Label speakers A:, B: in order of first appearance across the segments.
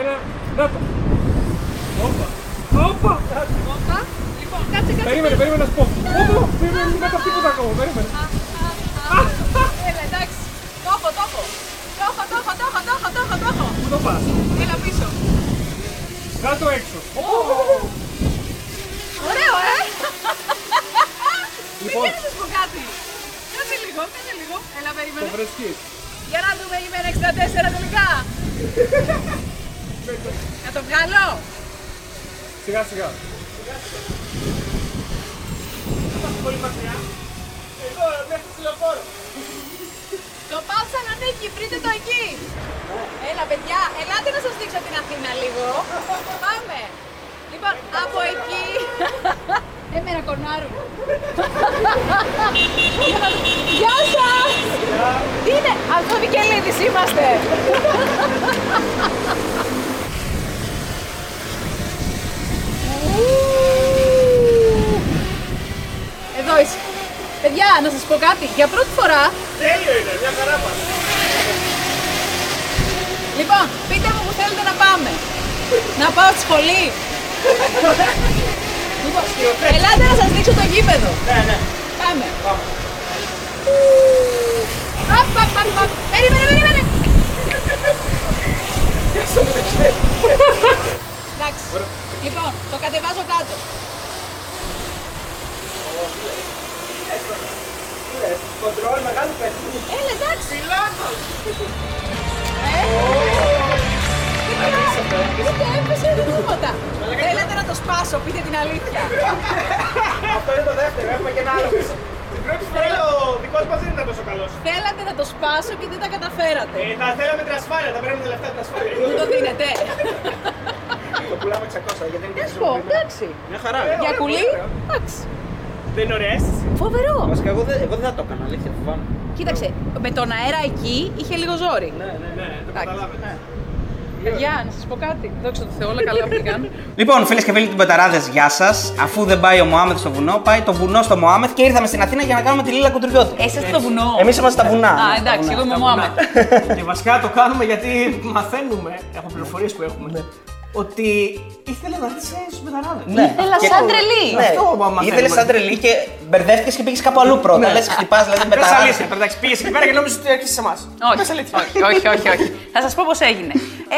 A: Ένα, να το. Όπα. Όπα.
B: Όπα. Λοιπόν, κάτσε, κάτσε.
A: Περίμενε, περίμενε να σου πω. Όπα, περίμενε, μην καταφτεί τίποτα ακόμα. Περίμενε.
B: Έλα, εντάξει. Το έχω, το έχω. Το έχω, το έχω, το έχω, το έχω, το έχω, το έχω.
A: Πού το πας;
B: Έλα πίσω.
A: Κάτω έξω.
B: Ωραίο, ε!
A: Λοιπόν.
B: Μην να σας πω κάτι. Κάτσε λίγο, κάτσε λίγο. Έλα,
A: Το
B: περίμενε.
A: βρίσκεις.
B: Για να δούμε, είμαι ένα 64 τελικά. Να το βγάλω.
A: Σιγά σιγά.
B: Το πάω Θεσσαλονίκη, βρείτε το εκεί. Έλα, παιδιά, ελάτε να σας δείξω την Αθήνα λίγο. Πάμε. Λοιπόν, από εκεί. Έμενα κονάρου. Γεια σας! Τι είναι, από το Βικελίδης είμαστε. Εδώ είσαι. Παιδιά, να σας πω κάτι. Για πρώτη φορά
A: Τέλειο είναι, μια χαρά πας.
B: Λοιπόν, πείτε μου που θέλετε να πάμε. Να πάω στη σχολή. λοιπόν, ελάτε να σας δείξω το γήπεδο.
A: Ναι, ναι.
B: Πάμε. Απ, απ, απ, απ. Περίμενε, περίμενε. Εντάξει. Λοιπόν, το κατεβάζω κάτω.
A: Κοντρόλ, μεγάλο παιδί.
B: Έλα, εντάξει.
A: Πιλότος.
B: Ε. Ούτε έπεσε τίποτα. Θέλετε να το σπάσω, πείτε την αλήθεια.
A: Αυτό είναι το δεύτερο, έχουμε και ένα άλλο πίσω. Την πρώτη φορά ο δικός μας δεν ήταν τόσο καλός.
B: Θέλατε να το σπάσω και δεν τα καταφέρατε.
A: Ε, θα θέλαμε την ασφάλεια, θα παίρνουμε τα λεφτά την ασφάλεια.
B: Μου το δίνετε.
A: Το πουλάμε 600 γιατί είναι
B: Να σου πω, εντάξει.
A: Μια χαρά.
B: Για κουλί, εντάξει.
A: Δεν είναι ωραία αίσθηση.
B: Φοβερό.
C: Βασικά, εγώ δεν, εγώ δεν θα το έκανα, αλήθεια, φοβάμαι.
B: Κοίταξε, με τον αέρα εκεί είχε λίγο ζόρι.
A: Ναι, ναι, ναι, το
B: Εντάξει.
A: καταλάβετε.
B: Παιδιά, να σας πω κάτι. Δόξα τω Θεώ, όλα καλά που πήγαν.
C: Λοιπόν, φίλες και φίλοι του Μπεταράδες, γεια σας. Αφού δεν πάει ο Μωάμεθ στο βουνό, πάει το βουνό στο Μωάμεθ και ήρθαμε στην Αθήνα για να κάνουμε τη Λίλα Κουντουριώτη.
B: Εσύ στο βουνό.
C: Εμείς είμαστε στα βουνά.
B: Α, εντάξει, εγώ είμαι Μωάμεθ.
A: Και βασικά το κάνουμε γιατί μαθαίνουμε από πληροφορίες που έχουμε ότι ήθελε να έρθει στους Μπεταράδες.
C: Ναι.
B: Ήθελα
C: Και-
B: σαν τρελή.
C: Ναι,
A: Αυτό μαθαίνουμε.
C: ήθελε σαν τρελή και μπερδεύτηκες και πήγες κάπου αλλού πρώτα.
A: Ναι.
C: Λες, χτυπάς, δηλαδή
A: Πες
C: Μπεταράδες.
A: αλήθεια, τώρα, εντάξει, πήγες εκεί πέρα και νόμιζες ότι έρχεσαι σε εμάς.
B: Όχι,
A: Πες αλήθεια.
B: όχι, όχι, όχι, όχι. Θα σας πω πώς έγινε.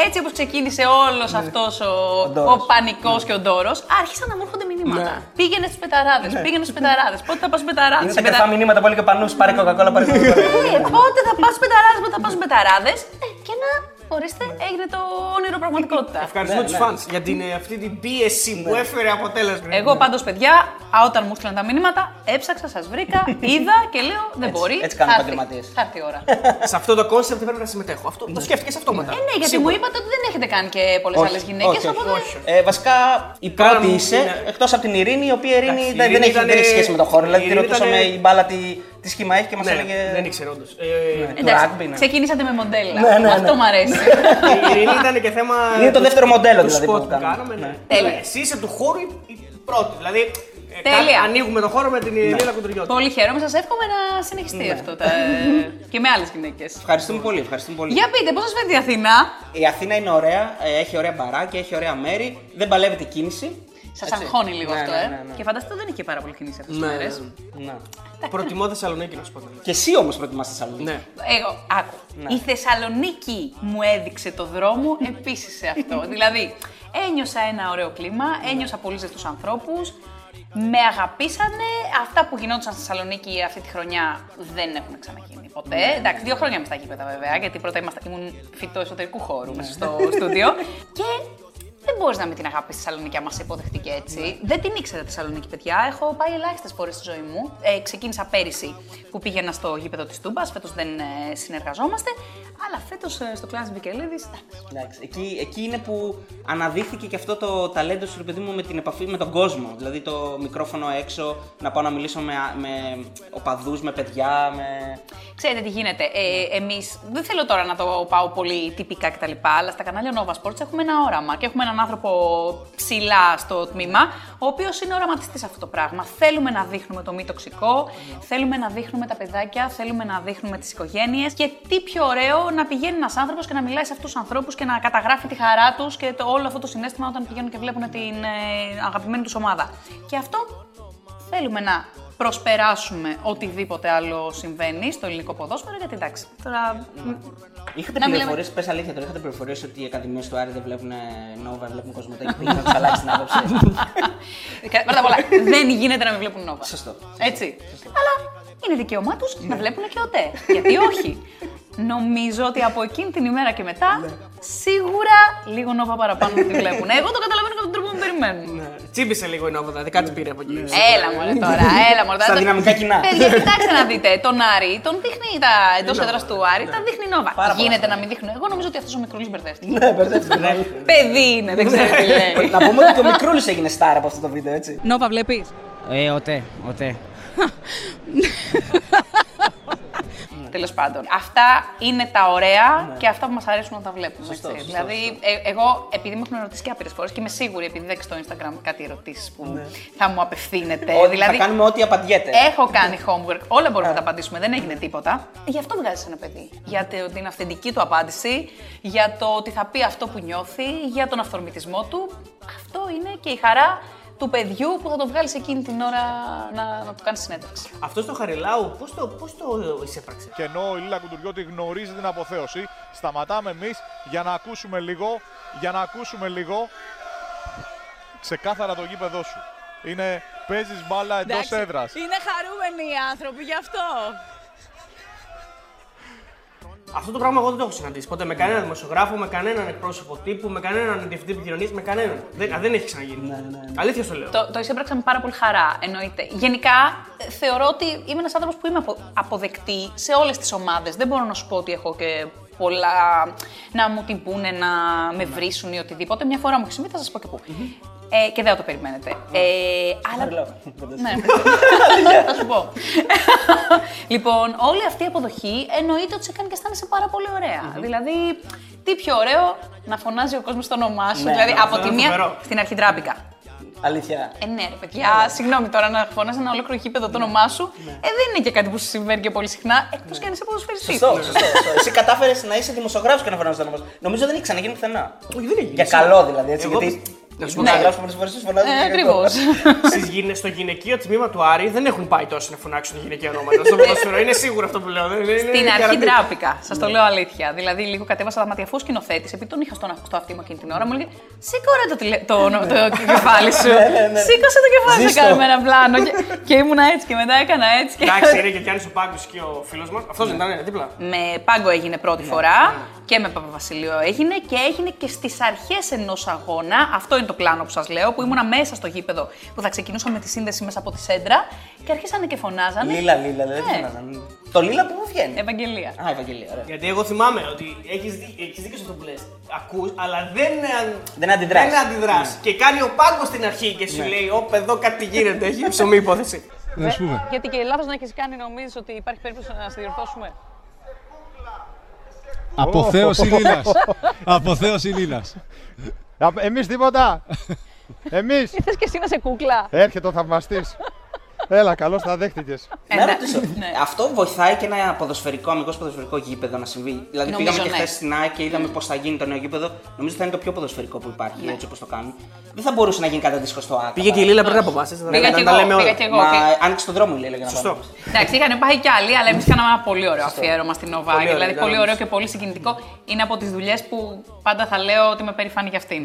B: Έτσι όπως ξεκίνησε όλος αυτός ο,
C: ντόρος.
B: ο πανικός και ο ντόρος, άρχισαν να μου έρχονται μηνύματα. Πήγαινε στους πεταράδες, πήγαινε στους πεταράδες. Πότε θα πας στους πεταράδες;
C: Είναι τα κρυφά μηνύματα που έλεγε ο Πανούς, πάρε κοκακόλα, πάρε κοκακόλα.
B: Ε, πότε θα πας στους πεταράδες, πότε θα πας στους πεταράδες; Ε, και να, ορίστε, έγινε το όνειρο πραγματικότητα.
A: Ευχαριστούμε
C: Ναι,
A: τους
C: ναι.
A: fans για την, ε, αυτή την πίεση που έφερε αποτέλεσμα.
B: Εγώ πάντως, παιδιά, α, όταν μου στείλαν τα μηνύματα, έψαξα, σας βρήκα, είδα και λέω δεν μπορεί.
C: έτσι κάνουν
B: θα έρθει.
C: επαγγελματίες.
B: Θα έρθει η ώρα.
A: Σε αυτό το concept πρέπει να συμμετέχω. Αυτό το σκέφτηκες αυτόματα.
B: ε, ναι, γιατί μου είπατε ότι δεν έχετε κάνει και πολλές
C: Όχι,
B: άλλες γυναίκες.
C: όχι,
B: Οπότε.
A: όχι.
C: Ε, βασικά η πρώτη
A: Κάναμε-
C: είσαι,
A: ναι.
C: εκτός από την Ειρήνη, η οποία Ειρήνη
A: Εντάξει, η
C: δεν, δεν
A: Ειρήνη
C: έχει,
A: ήτανε-
C: δεν έχει σχέση με το χώρο. Δηλαδή
A: η
C: τη
A: Ειρήνη
C: ρωτούσαμε
A: ήτανε-
C: η μπάλα τι, τι σχήμα έχει και μας
A: Ναι,
C: έλεγε.
A: δεν ήξερε όντως. Ε,
B: Εντάξει,
C: rugby, ναι.
B: ξεκινήσατε με μοντέλα.
C: Ναι, ναι, ναι.
B: Αυτό μου αρέσει.
A: Η Ειρήνη ήταν και θέμα.
C: Είναι το
A: του-
C: δεύτερο μοντέλο,
A: του
C: δηλαδή,
A: spot
C: που
A: που
C: κάναμε.
A: κάναμε. ναι.
B: Τέλεια.
A: Ναι, Εσύ είσαι του χώρου η η πρώτη. Δηλαδή. ε,
B: Τέλεια.
A: κα- Ανοίγουμε τον χώρο με την Ειρήνη Κουντουριώτη.
B: Πολύ χαίρομαι, σας εύχομαι να συνεχιστεί
C: Ναι.
B: αυτό τα... και με άλλες γυναίκες.
C: Ευχαριστούμε πολύ, ευχαριστούμε πολύ.
B: Για πείτε, πώς σας φαίνεται η Αθήνα;
C: Η Αθήνα είναι ωραία, ε, έχει ωραία μπαράκια, έχει ωραία μέρη, δεν παλεύει την κίνηση.
B: Σας
C: Έτσι.
B: αγχώνει λίγο
C: Ναι,
B: αυτό,
C: ναι,
B: ε.
C: ναι, ναι.
B: Και φανταστείτε δεν είχε πάρα πολύ κίνηση αυτές τις
A: Ναι,
B: μέρες.
A: ναι.
C: Ναι.
A: Προτιμώ Θεσσαλονίκη να σου πω. δηλαδή.
C: Και εσύ όμως προτιμάς τη Θεσσαλονίκη.
A: Ναι.
B: Εγώ, άκου.
C: Ναι.
B: Η Θεσσαλονίκη μου έδειξε το δρόμο επίσης σε αυτό. δηλαδή, ένιωσα ένα ωραίο κλίμα, ένιωσα πολύ ζεστούς ανθρώπους. Με αγαπήσανε. Αυτά που γινόντουσαν στη Θεσσαλονίκη αυτή τη χρονιά δεν έχουν ξαναγίνει ποτέ. Εντάξει, δύο χρόνια με στα γήπεδα βέβαια, γιατί πρώτα ήμασταν, ήμουν φυτό εσωτερικού χώρου μέσα στο στούντιο. Και δεν μπορείς να με την αγάπη στη Θεσσαλονίκη άμα σε υποδεχτεί και έτσι. Δεν την ήξερα τη Θεσσαλονίκη, παιδιά. Έχω πάει ελάχιστες φορές στη ζωή μου. Ε, ξεκίνησα πέρυσι που πήγαινα στο γήπεδο της Τούμπας. Φέτος δεν ε, συνεργαζόμαστε. Αλλά φέτος ε, στο κλάσ Βικελίδης.
C: Εντάξει, εκεί, εκεί είναι που αναδείχθηκε και αυτό το ταλέντο σου, ρε παιδί μου, με την επαφή με τον κόσμο. Δηλαδή το μικρόφωνο έξω, να πάω να μιλήσω με, με οπαδούς, με παιδιά, με...
B: Ξέρετε τι γίνεται. Ε, Εμεί δεν θέλω τώρα να το πάω πολύ τυπικά κτλ. Αλλά στα κανάλια Nova Sports έχουμε ένα όραμα και έχουμε έναν έναν άνθρωπο ψηλά στο τμήμα, ο οποίος είναι οραματιστής αυτό το πράγμα. Θέλουμε να δείχνουμε το μη τοξικό, θέλουμε να δείχνουμε τα παιδάκια, θέλουμε να δείχνουμε τις οικογένειες. Και τι πιο ωραίο να πηγαίνει ένας άνθρωπος και να μιλάει σε αυτούς τους ανθρώπους και να καταγράφει τη χαρά τους και το, όλο αυτό το συνέστημα όταν πηγαίνουν και βλέπουν την ε, αγαπημένη τους ομάδα. Και αυτό θέλουμε να προσπεράσουμε οτιδήποτε άλλο συμβαίνει στο ελληνικό ποδόσφαιρο, γιατί εντάξει, τώρα...
C: Είχατε
B: Να μιλάμε-
C: πληροφορίες, πες αλήθεια τώρα, είχατε πληροφορίες ότι οι ακαδημίες του Άρη δεν βλέπουν Νόβα, βλέπουν Κοσμοτέ και πήγαινε να τους αλλάξει την άποψη;
B: Κα- Πρώτα απ' όλα, δεν γίνεται να μην βλέπουν νόβα.
C: Σωστό.
B: Έτσι. Αλλά είναι δικαίωμά τους να βλέπουν και οτέ. Γιατί όχι. Νομίζω ότι από εκείνη την ημέρα και μετά, σίγουρα λίγο νόβα παραπάνω τη βλέπουν. Εγώ το καταλαβαίνω και από τον τρόπο που με περιμένουν.
A: Ναι. Τσίμπησε λίγο η Νόβα, δηλαδή κάτι πήρε από εκεί.
B: Έλα μωρέ τώρα, έλα μωρέ.
C: Στα
B: τώρα.
C: δυναμικά κοινά.
B: Παιδιά, κοιτάξτε να δείτε, τον Άρη, τον δείχνει τα εντός έδρας του Άρη, τα δείχνει η Νόβα.
C: Πάρα πολλά
B: Γίνεται να μην δείχνουν. Εγώ νομίζω ότι αυτός ο μικρούλης μπερδεύτηκε.
C: Ναι, μπερδεύτηκε.
B: Παιδί είναι, δεν ξέρω τι λέει.
C: Να πούμε ότι και ο Μικρούλης έγινε στάρ από αυτό το βίντεο, έτσι.
B: Νόβα βλέπεις;
D: Ε, οτέ, οτέ.
B: Τέλος πάντων. Αυτά είναι τα ωραία και αυτά που μας αρέσουν να τα βλέπουμε.
C: Ναι. Σωστό,
B: έτσι.
C: σωστό,
B: δηλαδή, ε, εγώ επειδή με έχουν ερωτήσει και άπειρες φορές και είμαι σίγουρη, επειδή δεν στο Instagram κάτι ερωτήσεις που θα μου απευθύνετε.
C: Ναι. Ότι
B: δηλαδή,
C: θα κάνουμε ό,τι απαντιέται.
B: Έχω κάνει homework, όλα μπορούμε να τα απαντήσουμε, δεν έγινε τίποτα. Γι' αυτό βγάζεις ένα παιδί. Για το- την αυθεντική του απάντηση, για το ότι θα πει αυτό που νιώθει, για τον αυθορμητισμό του. Αυτό είναι και η χαρά του παιδιού που θα το βγάλεις εκείνη την ώρα να, να του κάνεις συνέντευξη.
A: Αυτός το Χαριλάου, πώς το, πώς το εισέπραξε.
E: Και ενώ η Λίλα Κουντουριώτη γνωρίζει την αποθέωση, σταματάμε εμείς για να ακούσουμε λίγο, για να ακούσουμε λίγο ξεκάθαρα το γήπεδό σου. Είναι παίζεις μπάλα εντός έδρας.
F: Είναι χαρούμενοι οι άνθρωποι γι' αυτό.
A: Αυτό το πράγμα εγώ δεν το έχω συναντήσει ποτέ με κανέναν δημοσιογράφο, με κανέναν εκπρόσωπο τύπου, με κανέναν διευθυντή επικοινωνίας, με κανέναν. Δεν, α, δεν έχει ξαναγίνει. Αλήθεια σου λέω.
B: Το, το εισέπραξα με πάρα πολύ χαρά, εννοείται. Γενικά, ε, θεωρώ ότι είμαι ένας άνθρωπος που είμαι απο, αποδεκτή σε όλες τις ομάδες. Δεν μπορώ να σου πω ότι έχω και πολλά να μου την πούνε, να με βρίσουν ή οτιδήποτε. Μια φορά μου έχει συμβεί, θα σας πω και πού. Ε, και δεν θα το περιμένετε. Ε, αλλά...
C: Χαριλάου.
B: Ναι, θα σου πω. λοιπόν, όλη αυτή η αποδοχή εννοείται ότι σε κάνει και αισθάνεσαι πάρα πολύ ωραία. Δηλαδή, τι πιο ωραίο να φωνάζει ο κόσμος το όνομά σου.
C: Ναι,
B: δηλαδή,
C: ναι,
B: από
A: αυτό
B: τη
A: είναι
B: μία
A: φοβερό.
B: στην αρχή τράπηκα.
C: Αλήθεια.
B: Ε, ναι, ρε παιδιά, συγγνώμη τώρα να φωνάζει ένα ολόκληρο γήπεδο το όνομά σου. Ε, δεν είναι και κάτι που σου συμβαίνει και πολύ συχνά, εκτός και αν είσαι ποδοσφαιριστής.
C: Σωστό, σωστό. σωστό. Εσύ κατάφερες να είσαι δημοσιογράφος και να φωνάζεις το όνομα σου. Νομίζω δεν έχει ξαναγίνει πουθενά.
A: Όχι, δεν έχει.
C: Για καλό δηλαδή, έτσι.
A: Εγώ
C: Γιατί.
A: Πιστεύω- Να σου πω
C: Ναι,
A: κάτι.
C: γράφει πολλέ φορέ φωνάζει.
B: Ε, Ακριβώς.
A: Στις γυναι- στο γυναικείο τμήμα του Άρη δεν έχουν πάει τόσο να φωνάξουν γυναικεία ονόματα. Στο ποδόσφαιρο είναι σίγουρο αυτό που λέω. δεν- δεν- είναι
B: Στην αρχή
A: καραντίνα.
B: ντράπηκα, σας το λέω αλήθεια. Δηλαδή, λίγο κατέβασα τα μάτια αφού σκηνοθέτης, επειδή τον είχα στον στο αυτί μου εκείνη την ώρα, μου έλεγε Σήκω ρε το, τηλε... το, το, κεφάλι σου. Σήκωσε το κεφάλι σου,
C: Ζήστο.
B: κάνουμε ένα πλάνο. και, και ήμουνα έτσι και μετά έκανα έτσι. Και...
A: Εντάξει, είναι και ο Γιάννης ο Πάγκος και ο φίλος μας. Αυτός δεν ήταν, ε, δίπλα.
B: Με πάγκο έγινε πρώτη φορά και με Παπαβασιλείο έγινε και έγινε και στις αρχές ενός αγώνα. Αυτό είναι το πλάνο που σας λέω, που ήμουνα μέσα στο γήπεδο που θα ξεκινούσα με τη σύνδεση μέσα από τη σέντρα και αρχίσανε και φωνάζανε.
C: Λίλα, λίλα, δεν
B: Ναι.
C: φωνάζαν. Το λίλα που μου βγαίνει.
B: Ευαγγελία.
C: Α, Ευαγγελία, ωραία.
A: Γιατί εγώ θυμάμαι ότι έχεις δίκιο σε αυτό που λες. Ακούς, αλλά δεν,
C: Δεν αντιδράς.
A: Δεν αντιδράς. Και κάνει ο πάγκο στην αρχή και σου λέει: Ωπ, εδώ κάτι γίνεται. Έχει ψωμί υπόθεση.
G: Να σου πούμε.
F: Γιατί και λάθο να έχεις κάνει, νομίζει ότι υπάρχει περίπτωση να σε διορθώσουμε;
G: Αποθέωση Λίλας. Αποθέωση Λίλας.
E: Εμείς τίποτα. Εμείς.
F: Τι θε και εσύ να σε κούκλα.
E: Έρχεται ο θαυμαστής. Έλα, καλώς τα δέχτηκες.
C: Να
B: ναι.
C: ρωτήσω,
B: Ναι.
C: αυτό βοηθάει και ένα ποδοσφαιρικό, αμυγός ποδοσφαιρικό γήπεδο να συμβεί. Δηλαδή,
B: Νομίζω
C: πήγαμε και
B: ναι.
C: χθες στην ΑΕΚ και είδαμε πώς θα γίνει το νέο γήπεδο. Νομίζω ότι θα είναι το πιο ποδοσφαιρικό που υπάρχει, έτσι όπως το κάνουν. Δεν θα μπορούσε να γίνει κάτι αντίστοιχο στο ΑΕΚ.
A: Πήγε και η Λίλα πριν από εμάς. έτσι, να-
B: Πήγα
A: να
B: κι
A: τα
B: εγώ,
A: λέμε
B: πήγα
A: όλα.
B: κι εγώ.
C: Μα
B: και-
C: άνοιξε τον δρόμο, λέει, για να
A: Σωστό.
C: πάμε.
B: Εντάξει, είχαν πάει κι άλλοι, αλλά εμείς κάναμε ένα πολύ ωραίο αφιέρωμα στην Νοβάκη.
A: Πολύ ωραίο,
B: Δηλαδή,
A: ήταν
B: πολύ
A: όντως.
B: ωραίο και πολύ συγκινητικό. Είναι από τις δουλειές που πάντα θα λέω ότι είμαι περήφανη για αυτήν.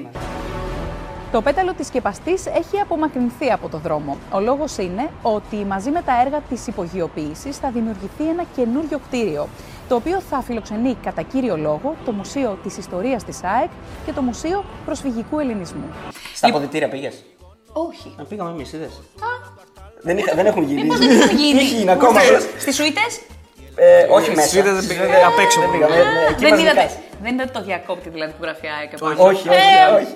B: Το πέταλο της σκεπαστής έχει απομακρυνθεί από το δρόμο. Ο λόγος είναι ότι μαζί με τα έργα της υπογειοποίησης θα δημιουργηθεί ένα καινούριο κτίριο, το οποίο θα φιλοξενεί κατά κύριο λόγο το Μουσείο της Ιστορίας της ΑΕΚ και το Μουσείο Προσφυγικού Ελληνισμού.
C: Στα αποδητήρια πήγες;
B: Όχι.
C: Να πήγαμε εμείς, είδες; Δεν, είχα- δεν έχουν γίνει.
B: Μήπως δεν έχουν γίνει.
C: Έχει γίνει ακόμα.
B: Στις σουίτες;
C: Ε, όχι μέσα.
A: Στις Σουήτες δεν πήγα,
C: Ε,
A: απ' έξω
C: Δεν
A: μόνο.
C: πήγαμε. ναι, εκεί
B: δεν,
C: μας
B: είδατε,
C: νικάς.
B: δεν είδατε το διακόπτη δηλαδή που γράφει ΑΕΚ. επάνω.
C: Όχι, όχι,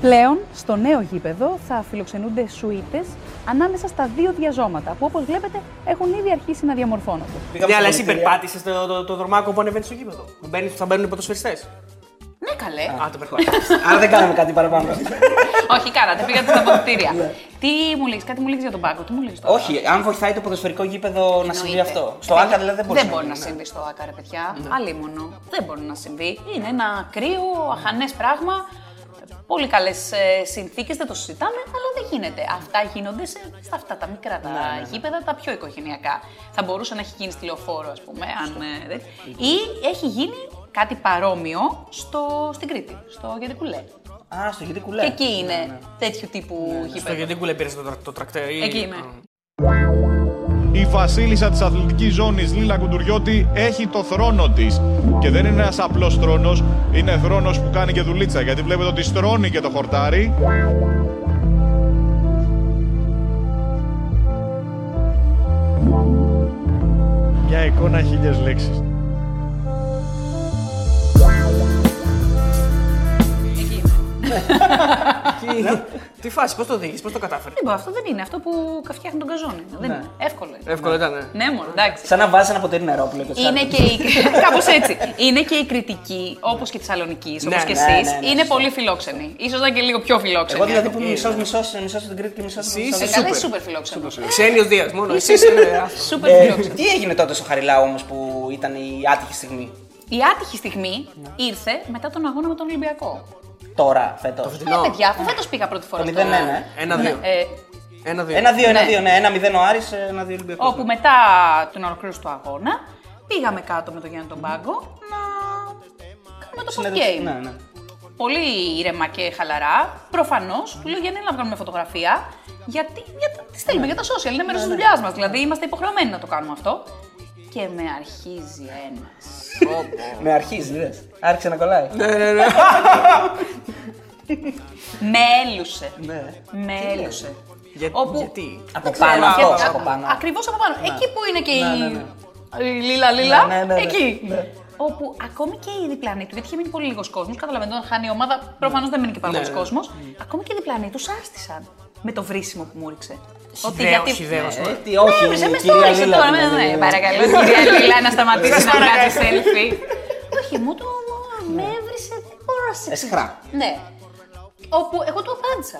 B: Πλέον, στο νέο γήπεδο θα φιλοξενούνται σουίτες ανάμεσα στα δύο διαζώματα που όπως βλέπετε έχουν ήδη αρχίσει να διαμορφώνονται.
C: Πήγαμε
A: Ναι, αλλά
C: στα
A: εσύ
C: πολιτήρια.
A: περπάτησες το, το, το δρομάκο που ανεβαίνει στο γήπεδο. Που μπαίνεις, θα μπαίνουν οι ποδοσφαιριστές.
B: Ναι, καλέ.
A: Α, το περπάτησες.
C: Άρα δεν κάναμε κάτι παραπάνω.
B: Όχι, κάνατε, πήγατε στα αποδητήρια. Τι μου λέει, κάτι μου λέει για τον πάγκο, τι μου λέει τώρα;
C: Όχι, αν βοηθάει το ποδοσφαιρικό γήπεδο να συμβεί
B: Εννοείται.
C: αυτό. Στο Άκα δηλαδή δεν μπορεί
B: Δεν μπορεί να συμβεί στο Άκα, ρε παιδιά. Αλίμονο. Δεν μπορεί να συμβεί. Είναι ένα κρύο, αχανές πράγμα. Πολύ καλές συνθήκες, δεν το συζητάμε, αλλά δεν γίνεται. Αυτά γίνονται σε, στα αυτά τα μικρά τα γήπεδα, τα πιο οικογενειακά. Θα μπορούσε να έχει γίνει στη λεωφόρο, ας πούμε, αν. ε, δεν- ή έχει γίνει κάτι παρόμοιο στο, στην Κρήτη, στο Γεντικουλέ.
C: Α, στο γιατί κουλέ.
B: Και εκεί είναι τέτοιου τύπου
A: Στο
B: γήπεδο.
A: γιατί κουλέ πήρες το, τρα- το τρακτέρ. ή-
B: Εκεί είναι.
A: Α.
E: Η βασίλισσα της αθλητικής ζώνης Λίλα Κουντουριώτη έχει το θρόνο της. Και δεν είναι ένας απλός θρόνος, είναι θρόνος που κάνει και δουλίτσα. Γιατί βλέπετε ότι στρώνει και το χορτάρι. Μια εικόνα χίλιες λέξεις.
B: Εκεί είναι;
A: Τι- Τι φάση, πώς το δείχνει, πώς το κατάφερες;
B: Δεν μπορώ, αυτό δεν είναι. Αυτό που φτιάχνει τον καζόνι. Δεν είναι. Εύκολο είναι.
A: Εύκολο ήταν, ναι.
B: Ναι, μόνο, εντάξει.
C: Σαν να βάζεις ένα ποτήρι νερό που λέει το
B: Είναι
C: Τσάρλι.
B: και η. Κάπως έτσι. Είναι και η κριτική, όπως και τη Θεσσαλονίκη, όπως
A: Ναι,
B: και
C: ναι,
B: εσείς.
C: ναι, ναι,
B: είναι
C: σωστό.
B: πολύ φιλόξενοι. σω να είναι και λίγο πιο φιλόξενοι.
C: Εγώ δηλαδή που
B: από-
C: είμαι μισός μισός μισό στην Κρήτη και μισός στην
A: Εσύ είσαι
B: Ε,
C: Θεσσαλονίκη.
B: Καλά,
A: Σούπερ.
B: είσαι σούπερ φιλόξενο.
A: Ξένιος Δίας μόνο. Εσύ είσαι.
B: Σούπερ
C: Ε,
B: φιλόξενο.
C: τι έγινε τότε στο Χαριλάου όμως που ήταν η άτυχη στιγμή;
B: Η άτυχη στιγμή ήρθε μετά τον αγώνα με τον Ολυμπιακό.
C: Τώρα, φέτος.
B: Ναι, παιδιά, αφού φέτος πήγα πρώτη φορά.
C: Το
B: στο-
C: 0-1, ε.
A: Ένα-δύο.
B: Ε,
A: Ένα-δύο.
C: Ένα-δύο,
B: Ναι.
C: ένα-δύο, ναι. Ένα-μηδέν ο Άρης, ένα-δύο Ολυμπιακός.
B: όπου μετά την ολοκλήρωση του αγώνα πήγαμε κάτω με τον Γιάννη τον Πάγκο να κάνουμε το post
C: Συνέδριο-
B: game.
C: Ναι, ναι.
B: Πολύ ήρεμα και χαλαρά. Προφανώς, του λέω Γιάννη, να βγάλουμε φωτογραφία. Γιατί, γιατί τι θέλουμε, για τα social, είναι μέρος της δουλειάς μας. Δηλαδή, είμαστε υποχρεωμένοι να το κάνουμε αυτό. Και με αρχίζει ένα.
C: Με αρχίζει, λες. Άρχισε να κολλάει.
A: Ναι, ναι, ναι.
B: με έλουσε.
C: Ναι.
B: Με έλουσε.
A: Για-
B: Όπου-
A: Γιατί;
C: Από
B: Δεν ξέρω,
C: πάνω
B: γιατί-
C: αυτό, από πάνω.
B: Ακριβώς από πάνω. Εκεί που είναι και
C: Ναι,
B: η.
C: ναι, ναι.
B: η Λίλα, Λίλα.
C: Ναι, ναι, ναι, ναι.
B: εκεί.
C: Ναι.
B: Όπου ακόμη και οι διπλανοί του, γιατί είχε μείνει πολύ λίγος κόσμος, καταλαβαίνετε, όταν χάνει η ομάδα, προφανώς δεν μείνει και πάρα
A: Ναι,
B: πολλοί
A: ναι.
B: κόσμο. Ακόμη και οι διπλανοί τους άστησαν με το βρίσιμο που μου ρίξε.
A: Χιδαίος, χιδαίος,
B: Ναι,
A: ναι.
C: Τι, όχι,
B: ναι, έβρισε, μες
C: κυρία
B: στόρισε
C: Λίλα,
B: τώρα.
C: ναι,
B: Ναι,
C: ναι,
B: ναι,
C: ναι.
B: παρακαλώ, κυρία Λίλα, να σταματήσει να βγάζει selfie. Όχι, μου το με έβρισε, δεν μπορώ να σε
C: Εσχρά.
B: Ναι. Όπου εγώ του απάντησα.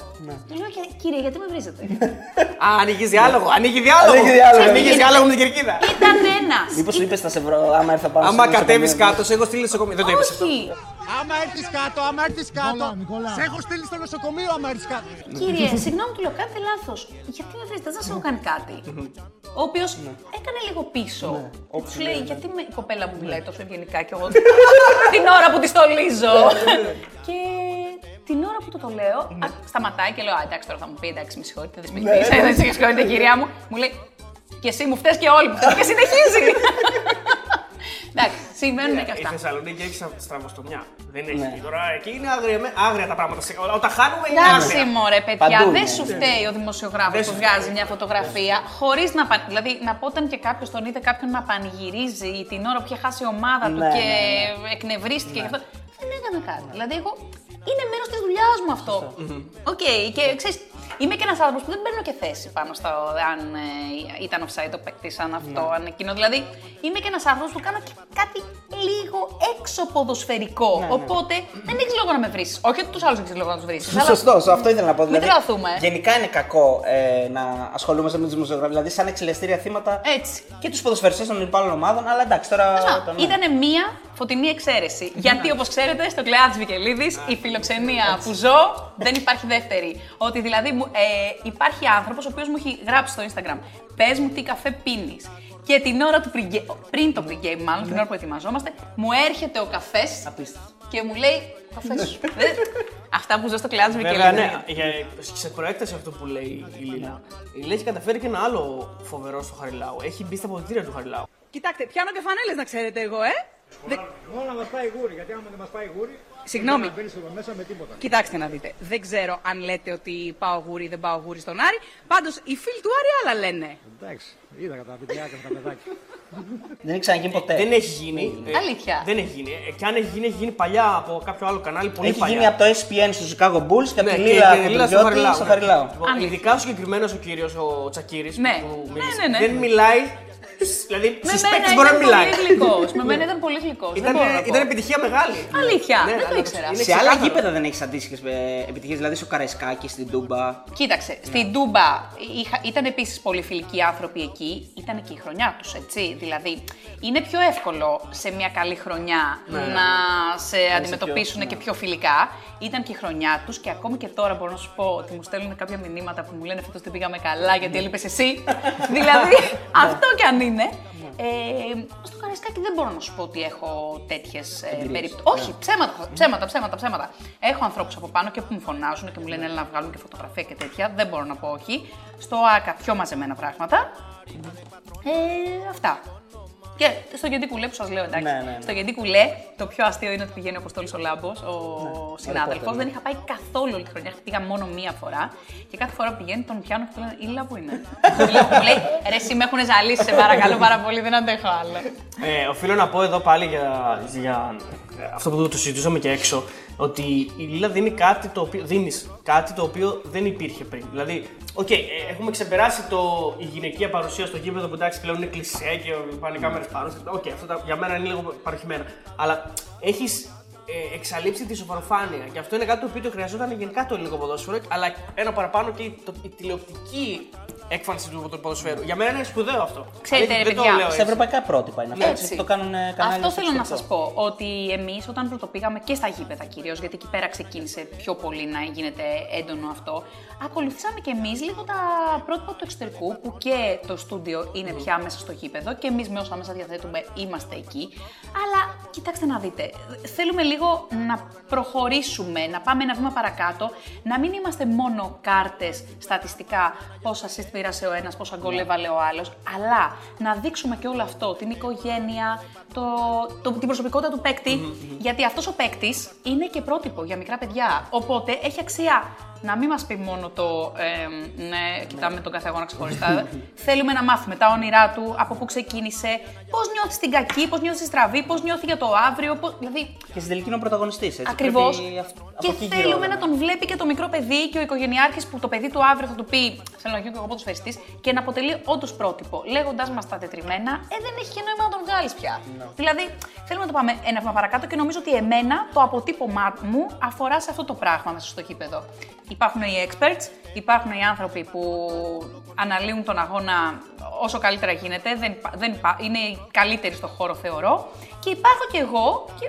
B: Του λέω, «Και- κύριε, γιατί με βρίζετε;
A: Α, ανοίγεις διάλογο. Ανοίγει διάλογο.
C: Ανοίγει διάλογο.
A: Ανοίγεις διάλογο με την κερκίδα.
B: Ήταν ένας.
C: Μήπως σου είπες θα σε βρω, άμα έρθω πάνω
A: Άμα
C: στο
A: κατέβεις
C: νοσοκομείο.
A: κάτω, σε έχω στείλεις νοσοκομείο. Δεν το είπες αυτό.
B: Όχι.
H: Άμα έρθεις κάτω, άμα έρθεις κάτω. Σε έχω στείλει στο νοσοκομείο, άμα έρθεις κάτω.
B: Κύριε, συγγνώμη, του λέω, κάνετε λάθος. Γιατί με βρίζετε, δεν σας έχω κάνει κάτι. Ο οποίος έκανε λίγο πίσω. Του λέει, γιατί με, η κοπέλα μου μιλάει τόσο ευγενικά και εγώ την ώρα που τη στολίζω. και την ώρα που του το λέω, α, σταματάει και λέω, Α, εντάξει, τώρα θα μου πει, εντάξει, με συγχωρείτε, δεν σπιτίζετε, δεν συγχωρείτε, κυρία μου. Μου λέει, και εσύ μου φταίει και όλοι μου φταίει και συνεχίζει. Εντάξει, συμβαίνουν και
A: Η
B: αυτά.
A: Θεσσαλονίκη έχει στα- στραβοστομιά. Δεν έχει.
C: Ναι.
A: Τώρα εκεί είναι άγρια, με- άγρια τα πράγματα. Σε- Όταν χάνουμε είναι
B: Εντάξει,
A: άγρια.
B: μωρέ, παιδιά,
C: Παντού
B: δεν
C: είναι.
B: σου φταίει ο δημοσιογράφος
A: Δεν
B: που
A: σου
B: βγάζει
A: φταίει.
B: μια φωτογραφία χωρίς να. πα- Δηλαδή, να πω όταν και κάποιος τον είδε κάποιον να πανηγυρίζει την ώρα που είχε χάσει η ομάδα του
C: Ναι,
B: και
C: ναι,
B: εκνευρίστηκε και αυτό. Δεν έκανα κάτι. Δηλαδή, εγώ είναι μέρος της δουλειάς μου αυτό. Οκ, και ξέρεις, είμαι και ένας άνθρωπος που δεν παίρνω και θέση πάνω στο αν ε, ήταν offside ο παίκτης, αν αυτό,
C: Ναι.
B: αν εκείνο. Δηλαδή, είμαι και ένας άνθρωπος που κάνω και κάτι λίγο έξω ποδοσφαιρικό.
C: Ναι,
B: Οπότε δεν έχεις λόγο να με βρεις. Όχι ότι τους άλλους έχεις λόγο να τους βρεις.
C: Σωστό, αυτό ήθελα να πω. Δηλαδή,
B: τρελαθούμε.
C: Γενικά είναι κακό ε, να ασχολούμαστε με του δημοσιογράφου. Δηλαδή, σαν εξελεστήρια θύματα
B: Έτσι.
C: και τους ποδοσφαιριστές των υπάλληλων ομάδων. Αλλά εντάξει, τώρα. το- ναι.
B: Ήταν μία φωτεινή εξαίρεση. Γιατί, όπως ξέρετε, στο κλειά τη Βικελίδης, η φιλοξενία που ζω δεν υπάρχει δεύτερη. Ότι δηλαδή μου- ε, υπάρχει άνθρωπος ο οποίος μου έχει γράψει στο Instagram: Πες μου τι καφέ πίνεις. Και την ώρα του pre- πριν το pre-game, μάλλον την ώρα που ετοιμαζόμαστε, μου έρχεται ο καφές
C: Απίστευτο.
B: και μου λέει: Καφές σου. Δεν- Αυτά που ζω στο κλειά τη
A: Βέβαια,
B: Βικελίδη.
A: ναι, για, σε προέκταση αυτό που λέει η Λίλα. Η Λίλα έχει καταφέρει και ένα άλλο φοβερό στο Χαριλάου. Έχει μπει στα ποδητήρια του Χαριλάου.
F: Κοιτάξτε, πιάνω και φανέλες να ξέρετε εγώ, ε.
H: Μόνο να μας πάει γούρι, γιατί άμα δεν μας πάει γούρι.
F: Συγγνώμη.
H: Δεν μπαίνει εδώ μέσα με τίποτα.
F: Κοιτάξτε να δείτε. Δεν ξέρω αν λέτε ότι πάω γούρι, δεν πάω γούρι στον Άρη. Πάντως οι φίλοι του Άρη άλλα λένε.
H: Εντάξει, είδα τα βιντεάκια με τα παιδάκια.
C: Δεν έχει ξαναγίνει ποτέ.
A: Δεν έχει γίνει. Ε,
B: Αλήθεια.
A: Δεν έχει γίνει. Ε, Και αν έχει γίνει, έχει γίνει παλιά από κάποιο άλλο κανάλι. Πολύ
C: Έχει
A: παλιά.
C: γίνει από το ESPN στο Chicago Bulls και από
A: Ναι,
C: τη
A: και-
C: Λίλα
A: και Λίλα στο
C: Κοντριώτη
A: Χαριλάου.
C: στο Χαριλάου.
A: Λοιπόν,
B: Αλήθεια.
A: ειδικά ο συγκεκριμένος ο κύριος ο Τσακύρη.
B: Ναι.
A: που
B: Ναι,
A: μίλησε,
B: ναι, ναι.
A: Δεν μιλάει. Δηλαδή
B: Με
A: στου
B: μένα
A: παίκτε μπορεί να
B: ήταν
A: μιλάει.
B: πολύ γλυκός. Με μένα ήταν πολύ γλυκός. Δεν
A: Ήταν,
B: μπορώ να πω.
A: ήταν επιτυχία μεγάλη.
B: Αλήθεια,
A: Ναι,
B: δεν το
A: αλλά
B: ήξερα.
A: είναι
C: Σε άλλα
A: ξεκάθαρο.
C: γήπεδα δεν έχεις αντίστοιχες επιτυχίες, δηλαδή στο Καραϊσκάκι, στην Τούμπα.
B: Κοίταξε, στην Τούμπα είχα, ήταν επίσης πολύ φιλικοί άνθρωποι εκεί. Ήταν και η χρονιά τους, έτσι. Δηλαδή, είναι πιο εύκολο σε μια καλή χρονιά
A: Ναι.
B: να σε αντιμετωπίσουν και πιο φιλικά. Ήταν και η χρονιά τους και ακόμη και τώρα μπορώ να σου πω ότι μου στέλνουν κάποια μηνύματα που μου λένε φέτος δεν πήγαμε καλά γιατί έλειπες εσύ. δηλαδή, αυτό κι αν είναι. Ε, στο Καραϊσκάκι δεν μπορώ να σου πω ότι έχω τέτοιες περιπτώσει. Όχι, ψέματα, ψέματα, ψέματα, ψέματα. Έχω ανθρώπους από πάνω και που μου φωνάζουν και μου λένε έλα να βγάλουν και φωτογραφία και τέτοια. Δεν μπορώ να πω όχι. Στο ΑΚΑ πιο μαζεμένα πράγματα. Ε, αυτά. Και στο Γεντή Κουλέ που σας λέω, εντάξει.
C: Ναι, ναι, ναι.
B: Στο Γεντή Κουλέ το πιο αστείο είναι ότι πηγαίνει ο Αποστόλη ο Λάμπος, ο συνάδελφος. Δεν είχα πάει καθόλου όλη τη χρονιά. Πήγα μόνο μία φορά. Και κάθε φορά που πηγαίνει τον πιάνω και του λένε Ήλα που είναι. μου λέει Ρε, εσύ με έχουν ζαλίσει, σε παρακαλώ πάρα πολύ, δεν αντέχω άλλο.
A: Ε, οφείλω να πω εδώ πάλι για, για ε, αυτό που το συζητούσαμε και έξω, ότι η Λίλα δίνει κάτι το οποίο, δίνεις κάτι το οποίο δεν υπήρχε πριν. Δηλαδή, οκ, ε, έχουμε ξεπεράσει το, η γυναικεία παρουσία στο γήπεδο που εντάξει πλέον είναι κλισέ και πάνε οι κάμερες πάνω. Οκ, αυτό τα- για μένα είναι λίγο παρωχημένα. Αλλά έχεις ε, εξαλείψει τη σοβαροφάνεια. Και αυτό είναι κάτι το οποίο το χρειαζόταν γενικά το ελληνικό ποδόσφαιρο, αλλά ένα παραπάνω και η, το, η τηλεοπτική έκφανση του ποδοσφαίρου. Για μένα είναι σπουδαίο αυτό.
B: Ξέρετε,
A: Αλήθεια,
B: ρε,
A: δεν το
B: παιδιά,
A: λέω
C: Στα
A: έτσι.
C: ευρωπαϊκά πρότυπα είναι αυτό.
B: Έτσι.
C: Έτσι. Το κάνουν ε, κανάλια
B: Αυτό
C: στο
B: θέλω να
C: εξωτερικό.
B: σας πω. Ότι εμείς όταν πρωτοπήγαμε και στα γήπεδα κυρίως, γιατί εκεί πέρα ξεκίνησε πιο πολύ να γίνεται έντονο αυτό, ακολουθήσαμε και εμείς λίγο τα πρότυπα του εξωτερικού, που και το στούντιο είναι πια μέσα στο γήπεδο και εμείς με όσα μέσα διαθέτουμε είμαστε εκεί. Αλλά κοιτάξτε να δείτε, θέλουμε λίγο να προχωρήσουμε, να πάμε ένα βήμα παρακάτω, να μην είμαστε μόνο κάρτες στατιστικά, πόσα assist πήρασε ο ένας, πόσα γκολ έβαλε ο άλλος, αλλά να δείξουμε και όλο αυτό, την οικογένεια, το, το, την προσωπικότητα του παίκτη, γιατί αυτός ο παίκτης είναι και πρότυπο για μικρά παιδιά. Οπότε έχει αξία να μην μας πει μόνο το ε, ναι, κοιτάμε τον κάθε αγώνα ξεχωριστά. Θέλουμε να μάθουμε τα όνειρά του, από πού ξεκίνησε, πώς νιώθεις στην κακή, πώς νιώθεις στη στραβή, πώς νιώθει για το αύριο. Πώς... Δηλαδή,
C: Και στην τελική είναι ο πρωταγωνιστής.
B: Ακριβώς.
C: Και
B: Και θέλουμε να τον βλέπει και το μικρό παιδί και ο οικογενειάρχης που το παιδί του αύριο θα του πει Θέλω να γίνω και εγώ ποδοσφαιριστής και να αποτελεί όντως πρότυπο. Λέγοντα μας τα τετριμένα, ε, δεν έχει και νόημα να τον βγάλεις πια. Δηλαδή, θέλουμε να το πάμε ένα βήμα παρακάτω και νομίζω ότι εμένα το αποτύπωμά μου αφορά σε αυτό το πράγμα μέσα στο γήπεδο. Υπάρχουν οι experts, υπάρχουν οι άνθρωποι που αναλύουν τον αγώνα όσο καλύτερα γίνεται, δεν, υπά- δεν υπά- είναι οι καλύτεροι στο χώρο θεωρώ. Και υπάρχω και εγώ και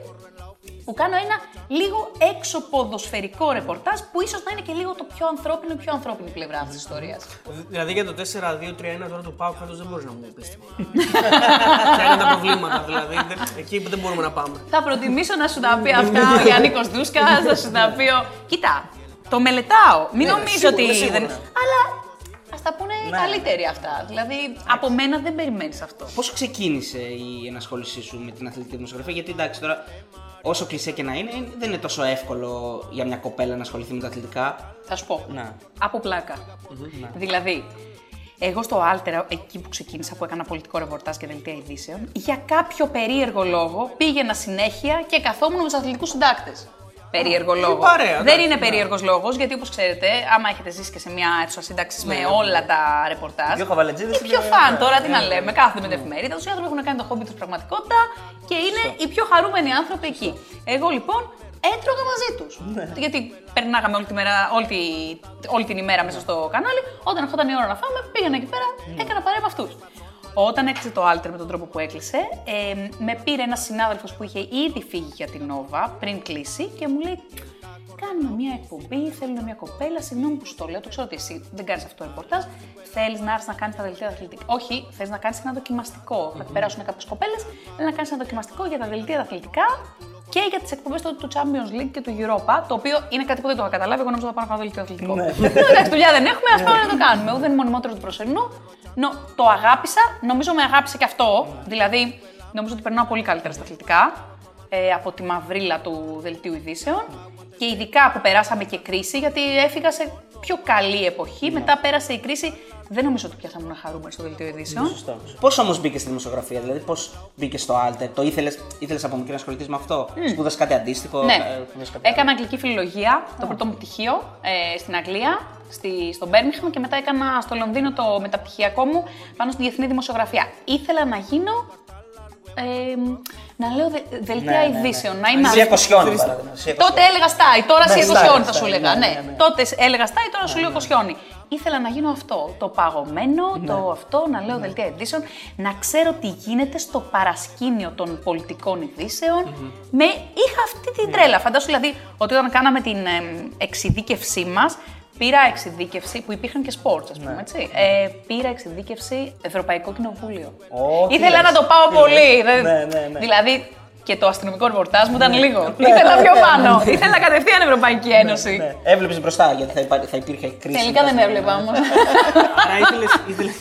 B: που κάνω ένα λίγο έξω ποδοσφαιρικό ρεπορτάζ που ίσως να είναι και λίγο το πιο ανθρώπινο, η πιο ανθρώπινη πλευρά αυτής της ιστορίας.
A: Δηλαδή για το 4-2-3-1 τώρα του Πάου φέτο δεν μπορεί να μου πεις τίποτα. Ποια είναι τα προβλήματα, δηλαδή. δεν- Εκεί που δεν μπορούμε να πάμε.
B: Θα προτιμήσω να σου τα πει αυτά ο Γιάννικος Δούσκας, να σου τα πει ο... Κοίτα, το μελετάω. Μην
A: Ναι,
B: νομίζω
A: σίγουρα,
B: ότι
A: σίγουρα.
B: δεν... Αλλά ας τα πούνε οι καλύτεροι αυτά. Δηλαδή, από μένα δεν περιμένεις αυτό.
C: Πώ ξεκίνησε η ενασχόλησή σου με την αθλητική δημοσιογραφία, Γιατί εντάξει τώρα, όσο κλεισέ και να είναι, δεν είναι τόσο εύκολο για μια κοπέλα να ασχοληθεί με τα αθλητικά.
B: Θα σου πω.
C: Να.
B: Από πλάκα. Δηλαδή, εγώ στο Άλτερα, εκεί που ξεκίνησα, που έκανα πολιτικό ρεπορτάζ και δελτία ειδήσεων, για κάποιο περίεργο λόγο πήγαινα συνέχεια και καθόμουν με τους αθλητικούς συντάκτες. Περίεργο λόγο.
A: παρέα,
B: Δεν
A: εντάξει,
B: είναι περίεργος λόγος, γιατί όπως ξέρετε, άμα έχετε ζήσει και σε μια αίθουσα σύνταξης με όλα τα ρεπορτάζ.
C: πιο χαβαλετζίδες
B: Οι
C: είναι-
B: πιο φαν,
C: ναι,
B: τώρα τι
C: ναι,
B: να
C: ναι.
B: λέμε, κάθονται με την εφημερίδα τους, οι άνθρωποι έχουν κάνει το χόμπι τους πραγματικότητα και είναι οι πιο χαρούμενοι άνθρωποι εκεί. Εγώ λοιπόν έτρωγα μαζί τους.
C: Ναι.
B: Γιατί περνάγαμε όλη, τη μέρα, όλη, τη, όλη την ημέρα μέσα στο κανάλι. Όταν ερχόταν η ώρα να φάμε, πήγαινα εκεί πέρα,
C: Ναι.
B: έκανα παρέα με αυτούς. Όταν έκλεισε το Alter με τον τρόπο που έκλεισε, ε, με πήρε ένας συνάδελφος που είχε ήδη φύγει για την Nova πριν κλείσει και μου λέει: Κάνουμε μια εκπομπή, θέλουμε μια κοπέλα. Συγγνώμη που σου το λέω, το ξέρω ότι εσύ δεν κάνεις αυτό το ρεπορτάζ. Θέλεις να έρθεις να κάνεις τα δελτία αθλητικά. Όχι, θε να κάνεις ένα δοκιμαστικό. Θα περάσουν κάποιες κοπέλες, θέλει να κάνεις ένα δοκιμαστικό για τα δελτία αθλητικά και για τις εκπομπές του Champions League και του Europa. Το οποίο είναι κάτι που δεν το είχα καταλάβει. Εγώ νόμιζα ότι θα πάω να κάνω δελτίο αθλητικό. Λέω, Εντάξει, δουλειά δεν έχουμε, ας πάμε να το κάνουμε. Εγώ δεν είναι μονιμότερο του προσωρινού. Νο, το αγάπησα, νομίζω με αγάπησε και αυτό. Δηλαδή, νομίζω ότι περνάω πολύ καλύτερα στα αθλητικά ε, από τη μαυρίλα του δελτίου ειδήσεων. Και ειδικά που περάσαμε και κρίση, γιατί έφυγα σε πιο καλή εποχή. Μετά πέρασε η κρίση δεν νομίζω ότι πια θα ήμουν χαρούμενη στο δελτίο ειδήσεων.
C: Πώς όμως μπήκες στη δημοσιογραφία, δηλαδή πώς μπήκες στο Alter, το ήθελες ήθελες από μικρή να ασχοληθεί με αυτό, mm. σπούδασε κάτι αντίστοιχο.
B: Ναι.
C: ε, σπούδασες κάτι
B: Έκανα αγγλική φιλολογία, το πρώτο μου πτυχίο ε, στην Αγγλία, στη, στο Μπέρμιχαμ και μετά έκανα στο Λονδίνο το μεταπτυχιακό μου πάνω στη διεθνή δημοσιογραφία. Ήθελα να γίνω. Ε, να λέω δε, δελτία
C: Ναι, ναι, ναι.
B: ειδήσεων, να είμαι.
C: Σία
B: αυτή.
C: Κοσιόνι, παράδειγμα. Σία
B: Τότε
C: Κοσιόνι.
B: έλεγα στάι, τώρα
C: Ναι,
B: ναι,
C: στάι,
B: κοσιόνι θα
C: στάι,
B: σου
C: ναι,
B: έλεγα.
C: ναι,
B: Ναι,
C: ναι, ναι.
B: Τότε έλεγα στάι, τώρα σου λέω κοσιόνι. Ήθελα να γίνω αυτό. Το παγωμένο,
C: Ναι.
B: το αυτό, να λέω δελτία ειδήσεων, να ξέρω τι γίνεται στο παρασκήνιο των πολιτικών ειδήσεων. Με, είχα αυτή την τρέλα. Φαντάσου δηλαδή ότι όταν κάναμε την εμ, εξειδίκευσή μας, πήρα εξειδίκευση που υπήρχαν και sports, ας πούμε,
C: Ναι.
B: έτσι. Ε, πήρα εξειδίκευση Ευρωπαϊκό Κοινοβούλιο.
C: Ω, τι
B: Ήθελα
C: λες,
B: να το πάω
C: τι
B: πολύ.
C: λες.
B: δεν-
C: Ναι, ναι, ναι.
B: Δηλαδή και το αστυνομικό ρεπορτάζ μου ήταν λίγο. Ήθελα πιο πάνω. Ήθελα κατευθείαν Ευρωπαϊκή Ένωση.
C: Ναι. Έβλεπες μπροστά γιατί θα, υπά- θα υπήρχε κρίση.
B: Τελικά δεν
C: μετά.
B: έβλεπα όμως.
A: Άρα ήθελες, ήθελες,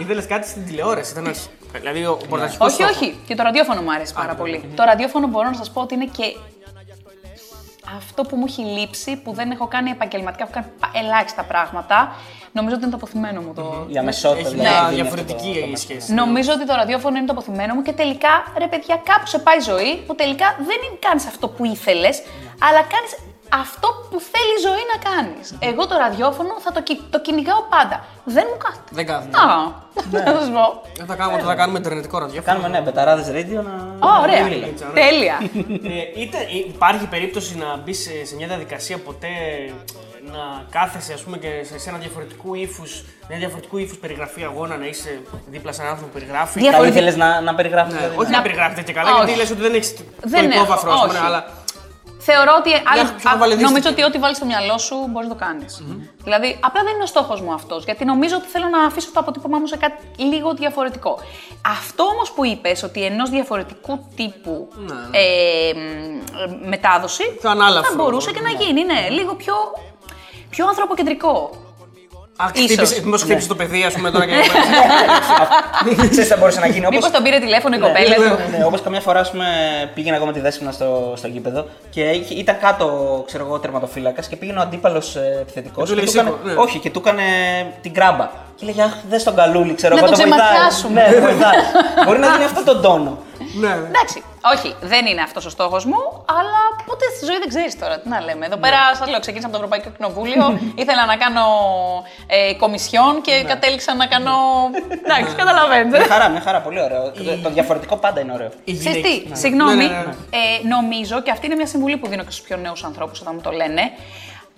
A: ήθελες κάτι στην τηλεόραση. Ήταν ένας, δηλαδή ο πρωταρχικός
B: όχι,
A: στόχος.
B: όχι. Και το ραδιόφωνο μου άρεσε πάρα πολύ. Το ραδιόφωνο μπορώ να σας πω ότι είναι και αυτό που μου έχει λείψει, που δεν έχω κάνει επαγγελματικά, έχω κάνει πα- ελάχιστα πράγματα. Νομίζω ότι είναι το αποθυμένο μου το.
C: Η αμεσότητα
A: Έχει
C: δηλαδή.
A: μια
C: δίνει
A: διαφορετική
C: αυτό το-
A: η σχέση.
B: Νομίζω ότι το ραδιόφωνο είναι το αποθυμένο μου και τελικά, ρε παιδιά, κάπου σε πάει η ζωή που τελικά δεν κάνει αυτό που ήθελες, αλλά κάνεις αυτό που θέλει η ζωή να κάνεις. Εγώ το ραδιόφωνο θα το, κυ- το κυνηγάω πάντα. Δεν μου κάθεται.
A: Δεν κάθεται.
B: Α, θα σα πω.
A: Δεν θα κάνουμε, θα κάνουμε ιντερνετικό ραδιόφωνο.
C: Κάνουμε ναι, μπεταράδε radio να.
B: Ω, ωραία.
C: Μίλα.
B: Τέλεια.
A: Ε, είτε, υπάρχει περίπτωση να μπεις σε, σε μια διαδικασία ποτέ ε, να κάθεσαι ας πούμε, και σε, σε ένα διαφορετικού ύφους, μια διαφορετικού ύφους περιγραφή αγώνα, να είσαι δίπλα σε έναν άνθρωπο που περιγράφει.
B: Δια-
C: Θα
B: Διαφορετικά.
C: ήθελε να, να περιγράφεις.
A: Ναι,
C: δηλαδή,
A: όχι
C: να-
A: να περιγράφετε και καλά,
B: Όχι.
A: γιατί λες ότι δεν έχεις το
B: Δεν έχω,
A: υπόβαθρο, ας πούμε,
B: όχι.
A: αλλά
B: Θεωρώ ότι. άλλες-
A: πιο
B: α,
A: βαλεδίστικη.
B: νομίζω ότι ό,τι βάλεις στο μυαλό σου μπορείς να το κανει Δηλαδή, απλά δεν είναι ο στόχος μου αυτός. Γιατί νομίζω ότι θέλω να αφήσω το αποτύπωμά μου σε κάτι λίγο διαφορετικό. Αυτό όμως που είπες, ότι ενός διαφορετικού τύπου
A: Ναι,
B: ε, μ, μετάδοση
A: Πιο ανάλαφρο,
B: θα μπορούσε και να
A: ναι.
B: γίνει. Ναι, λίγο πιο, πιο ανθρωποκεντρικό.
A: Α,
B: Ίσως.
A: χτύπησε, μήπως χτύπησε το παιδί, ας πούμε, τώρα και...
C: Ξέρεις τι θα μπορούσε να γίνει.
B: Μήπως
C: Όπως,
B: τον πήρε τηλέφωνο η
C: Ναι,
B: κοπέλα
C: ναι,
B: του.
C: ναι, ναι, όπως καμιά φορά ας πούμε, πήγαινα εγώ με τη Δέσποινα στο, στο γήπεδο και είχε- ήταν κάτω ξέρω εγώ, τερματοφύλακας και πήγαινε ο αντίπαλος ε, επιθετικός
A: Και του
C: και,
A: λέει,
C: του έκανε,
A: «Σήκω», ναι.
C: όχι, και του έκανε την κράμπα. Και λέγε Αχ, δες τον καλούλι, ξέρω
B: Να
C: εγώ.
B: το
C: βοηθάει».
B: ξεμαθιάσουμε.
C: Ναι, το βοηθάει. Μπορεί να δίνει αυτό τον τόνο.
A: ναι, ναι.
B: Εντάξει, όχι, δεν είναι αυτός ο στόχος μου, αλλά ποτέ στη ζωή δεν ξέρεις τώρα τι να λέμε. Εδώ πέρα, σας λέω, ξεκίνησα από το Ευρωπαϊκό Κοινοβούλιο, ήθελα να κάνω ε, κομισιόν και κατέληξα να κάνω. Εντάξει, καταλαβαίνετε.
C: Μια χαρά, μια χαρά, πολύ ωραίο. Το, το διαφορετικό πάντα είναι ωραίο.
A: Η
B: Ξέρεις
A: γυναίκη-
B: τι, συγγνώμη,
A: Ναι, ναι, ναι, ναι.
B: Ε, νομίζω και αυτή είναι μια συμβουλή που δίνω και στους πιο νέους ανθρώπους όταν μου το λένε.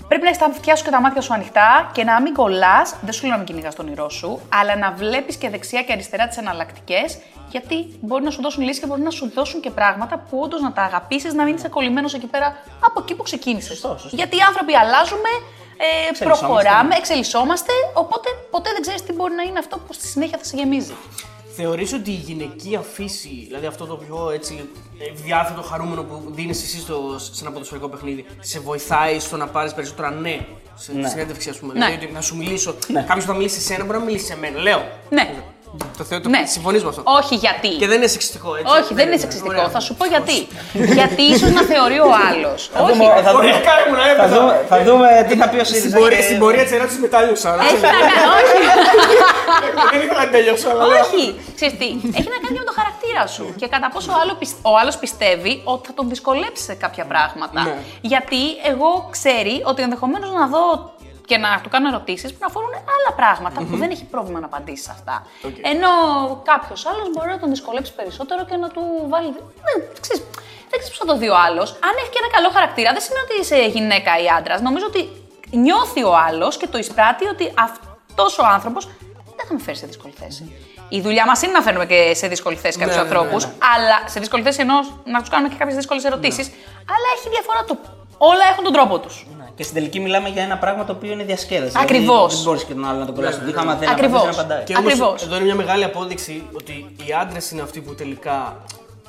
B: Πρέπει να έχει τα αυτιά σου και τα μάτια σου ανοιχτά και να μην κολλάς. Δεν σου λέω να μην κυνηγάς τον όνειρό σου, αλλά να βλέπεις και δεξιά και αριστερά τις εναλλακτικές, γιατί μπορεί να σου δώσουν λύσεις και μπορεί να σου δώσουν και πράγματα που όντως να τα αγαπήσεις, να μην είσαι κολλημένος εκεί πέρα από εκεί που ξεκίνησες.
C: Σωστό, σωστό.
B: Γιατί οι άνθρωποι αλλάζουμε, ε,
C: Εξελισσόμαστε.
B: προχωράμε, εξελισσόμαστε, οπότε ποτέ δεν ξέρεις τι μπορεί να είναι αυτό που στη συνέχεια θα σε γεμίζει.
A: Θεωρείς ότι η γυναικεία φύση, δηλαδή αυτό το πιο έτσι διάθετο χαρούμενο που δίνεις εσύ στο, σε ένα ποδοσφαιρικό παιχνίδι, σε βοηθάει στο να πάρεις περισσότερα; Ναι σε
C: Ναι.
A: συνέντευξη, ας πούμε.
B: Ναι.
A: Δηλαδή ότι να σου μιλήσω, κάποιος θα μιλήσει σε σένα, μπορεί να μιλήσει σε μένα. Λέω.
B: Ναι.
A: Το θεωρώ,
B: Ναι.
A: το συμφωνείς με αυτό.
B: Όχι γιατί.
A: Και δεν είναι σεξιστικό, έτσι.
B: Όχι, δεν είναι σεξιστικό.
A: Ωραία.
B: Θα σου πω γιατί. γιατί ίσως να θεωρεί ο άλλος.
C: Θα
B: Όχι.
C: δούμε- θα
A: Ωραία,
C: δούμε-
A: κάνε μου να
C: θα
A: έπαιζα.
C: δούμε- Θα δούμε τι θα πει ο
A: Στην
C: ΣΥΡΙΖΑ.
A: πορεία,
C: και-
A: στην πορεία της ερώτησης μετάλλιωσα.
B: Έχει να κάνει. Όχι.
A: Δεν ήθελα να τελειώσω, αλλά λέω.
B: Όχι. Ξέρεις τι, έχει να κάνει και με το χαρακτήρα σου και κατά πόσο ο, άλλο, πισ- ο άλλος πιστεύει ότι θα τον δυσκολέψει σε κάποια πράγματα.
A: Ναι.
B: Γιατί εγώ ξέρει ότι ενδεχομένως να δω και να του κάνω ερωτήσεις που να αφορούν άλλα πράγματα που δεν έχει πρόβλημα να απαντήσει σε αυτά.
A: Οκ.
B: Ενώ κάποιος άλλος μπορεί να τον δυσκολέψει περισσότερο και να του βάλει. Δεν ξέρεις, δεν ξέρεις πώς θα το δει ο άλλος. Αν έχει και ένα καλό χαρακτήρα, δεν σημαίνει ότι είσαι γυναίκα ή άντρας. Νομίζω ότι νιώθει ο άλλος και το εισπράττει ότι αυτός ο άνθρωπος δεν θα με φέρει σε δύσκολη θέση. Η δουλειά μας είναι να φέρνουμε και σε δύσκολη θέση κάποιους
A: Ναι, ναι, ναι,
B: ανθρώπους,
A: ναι.
B: αλλά σε δύσκολη θέση εννοώ να τους κάνουμε και κάποιες δύσκολες ερωτήσεις. Αλλά έχει διαφορά του. Όλα έχουν τον τρόπο τους.
C: Ναι, Και στην τελική μιλάμε για ένα πράγμα το οποίο είναι διασκέδαση.
B: Ακριβώς.
C: Δηλαδή, δεν μπορείς και τον άλλο να τον κολλάσει. Ναι, άμα δεν
B: Ακριβώς.
C: απαντήσει, δεν απαντάει.
A: Και όμως
B: Ακριβώς.
A: εδώ είναι μια μεγάλη απόδειξη ότι οι άντρες είναι αυτοί που τελικά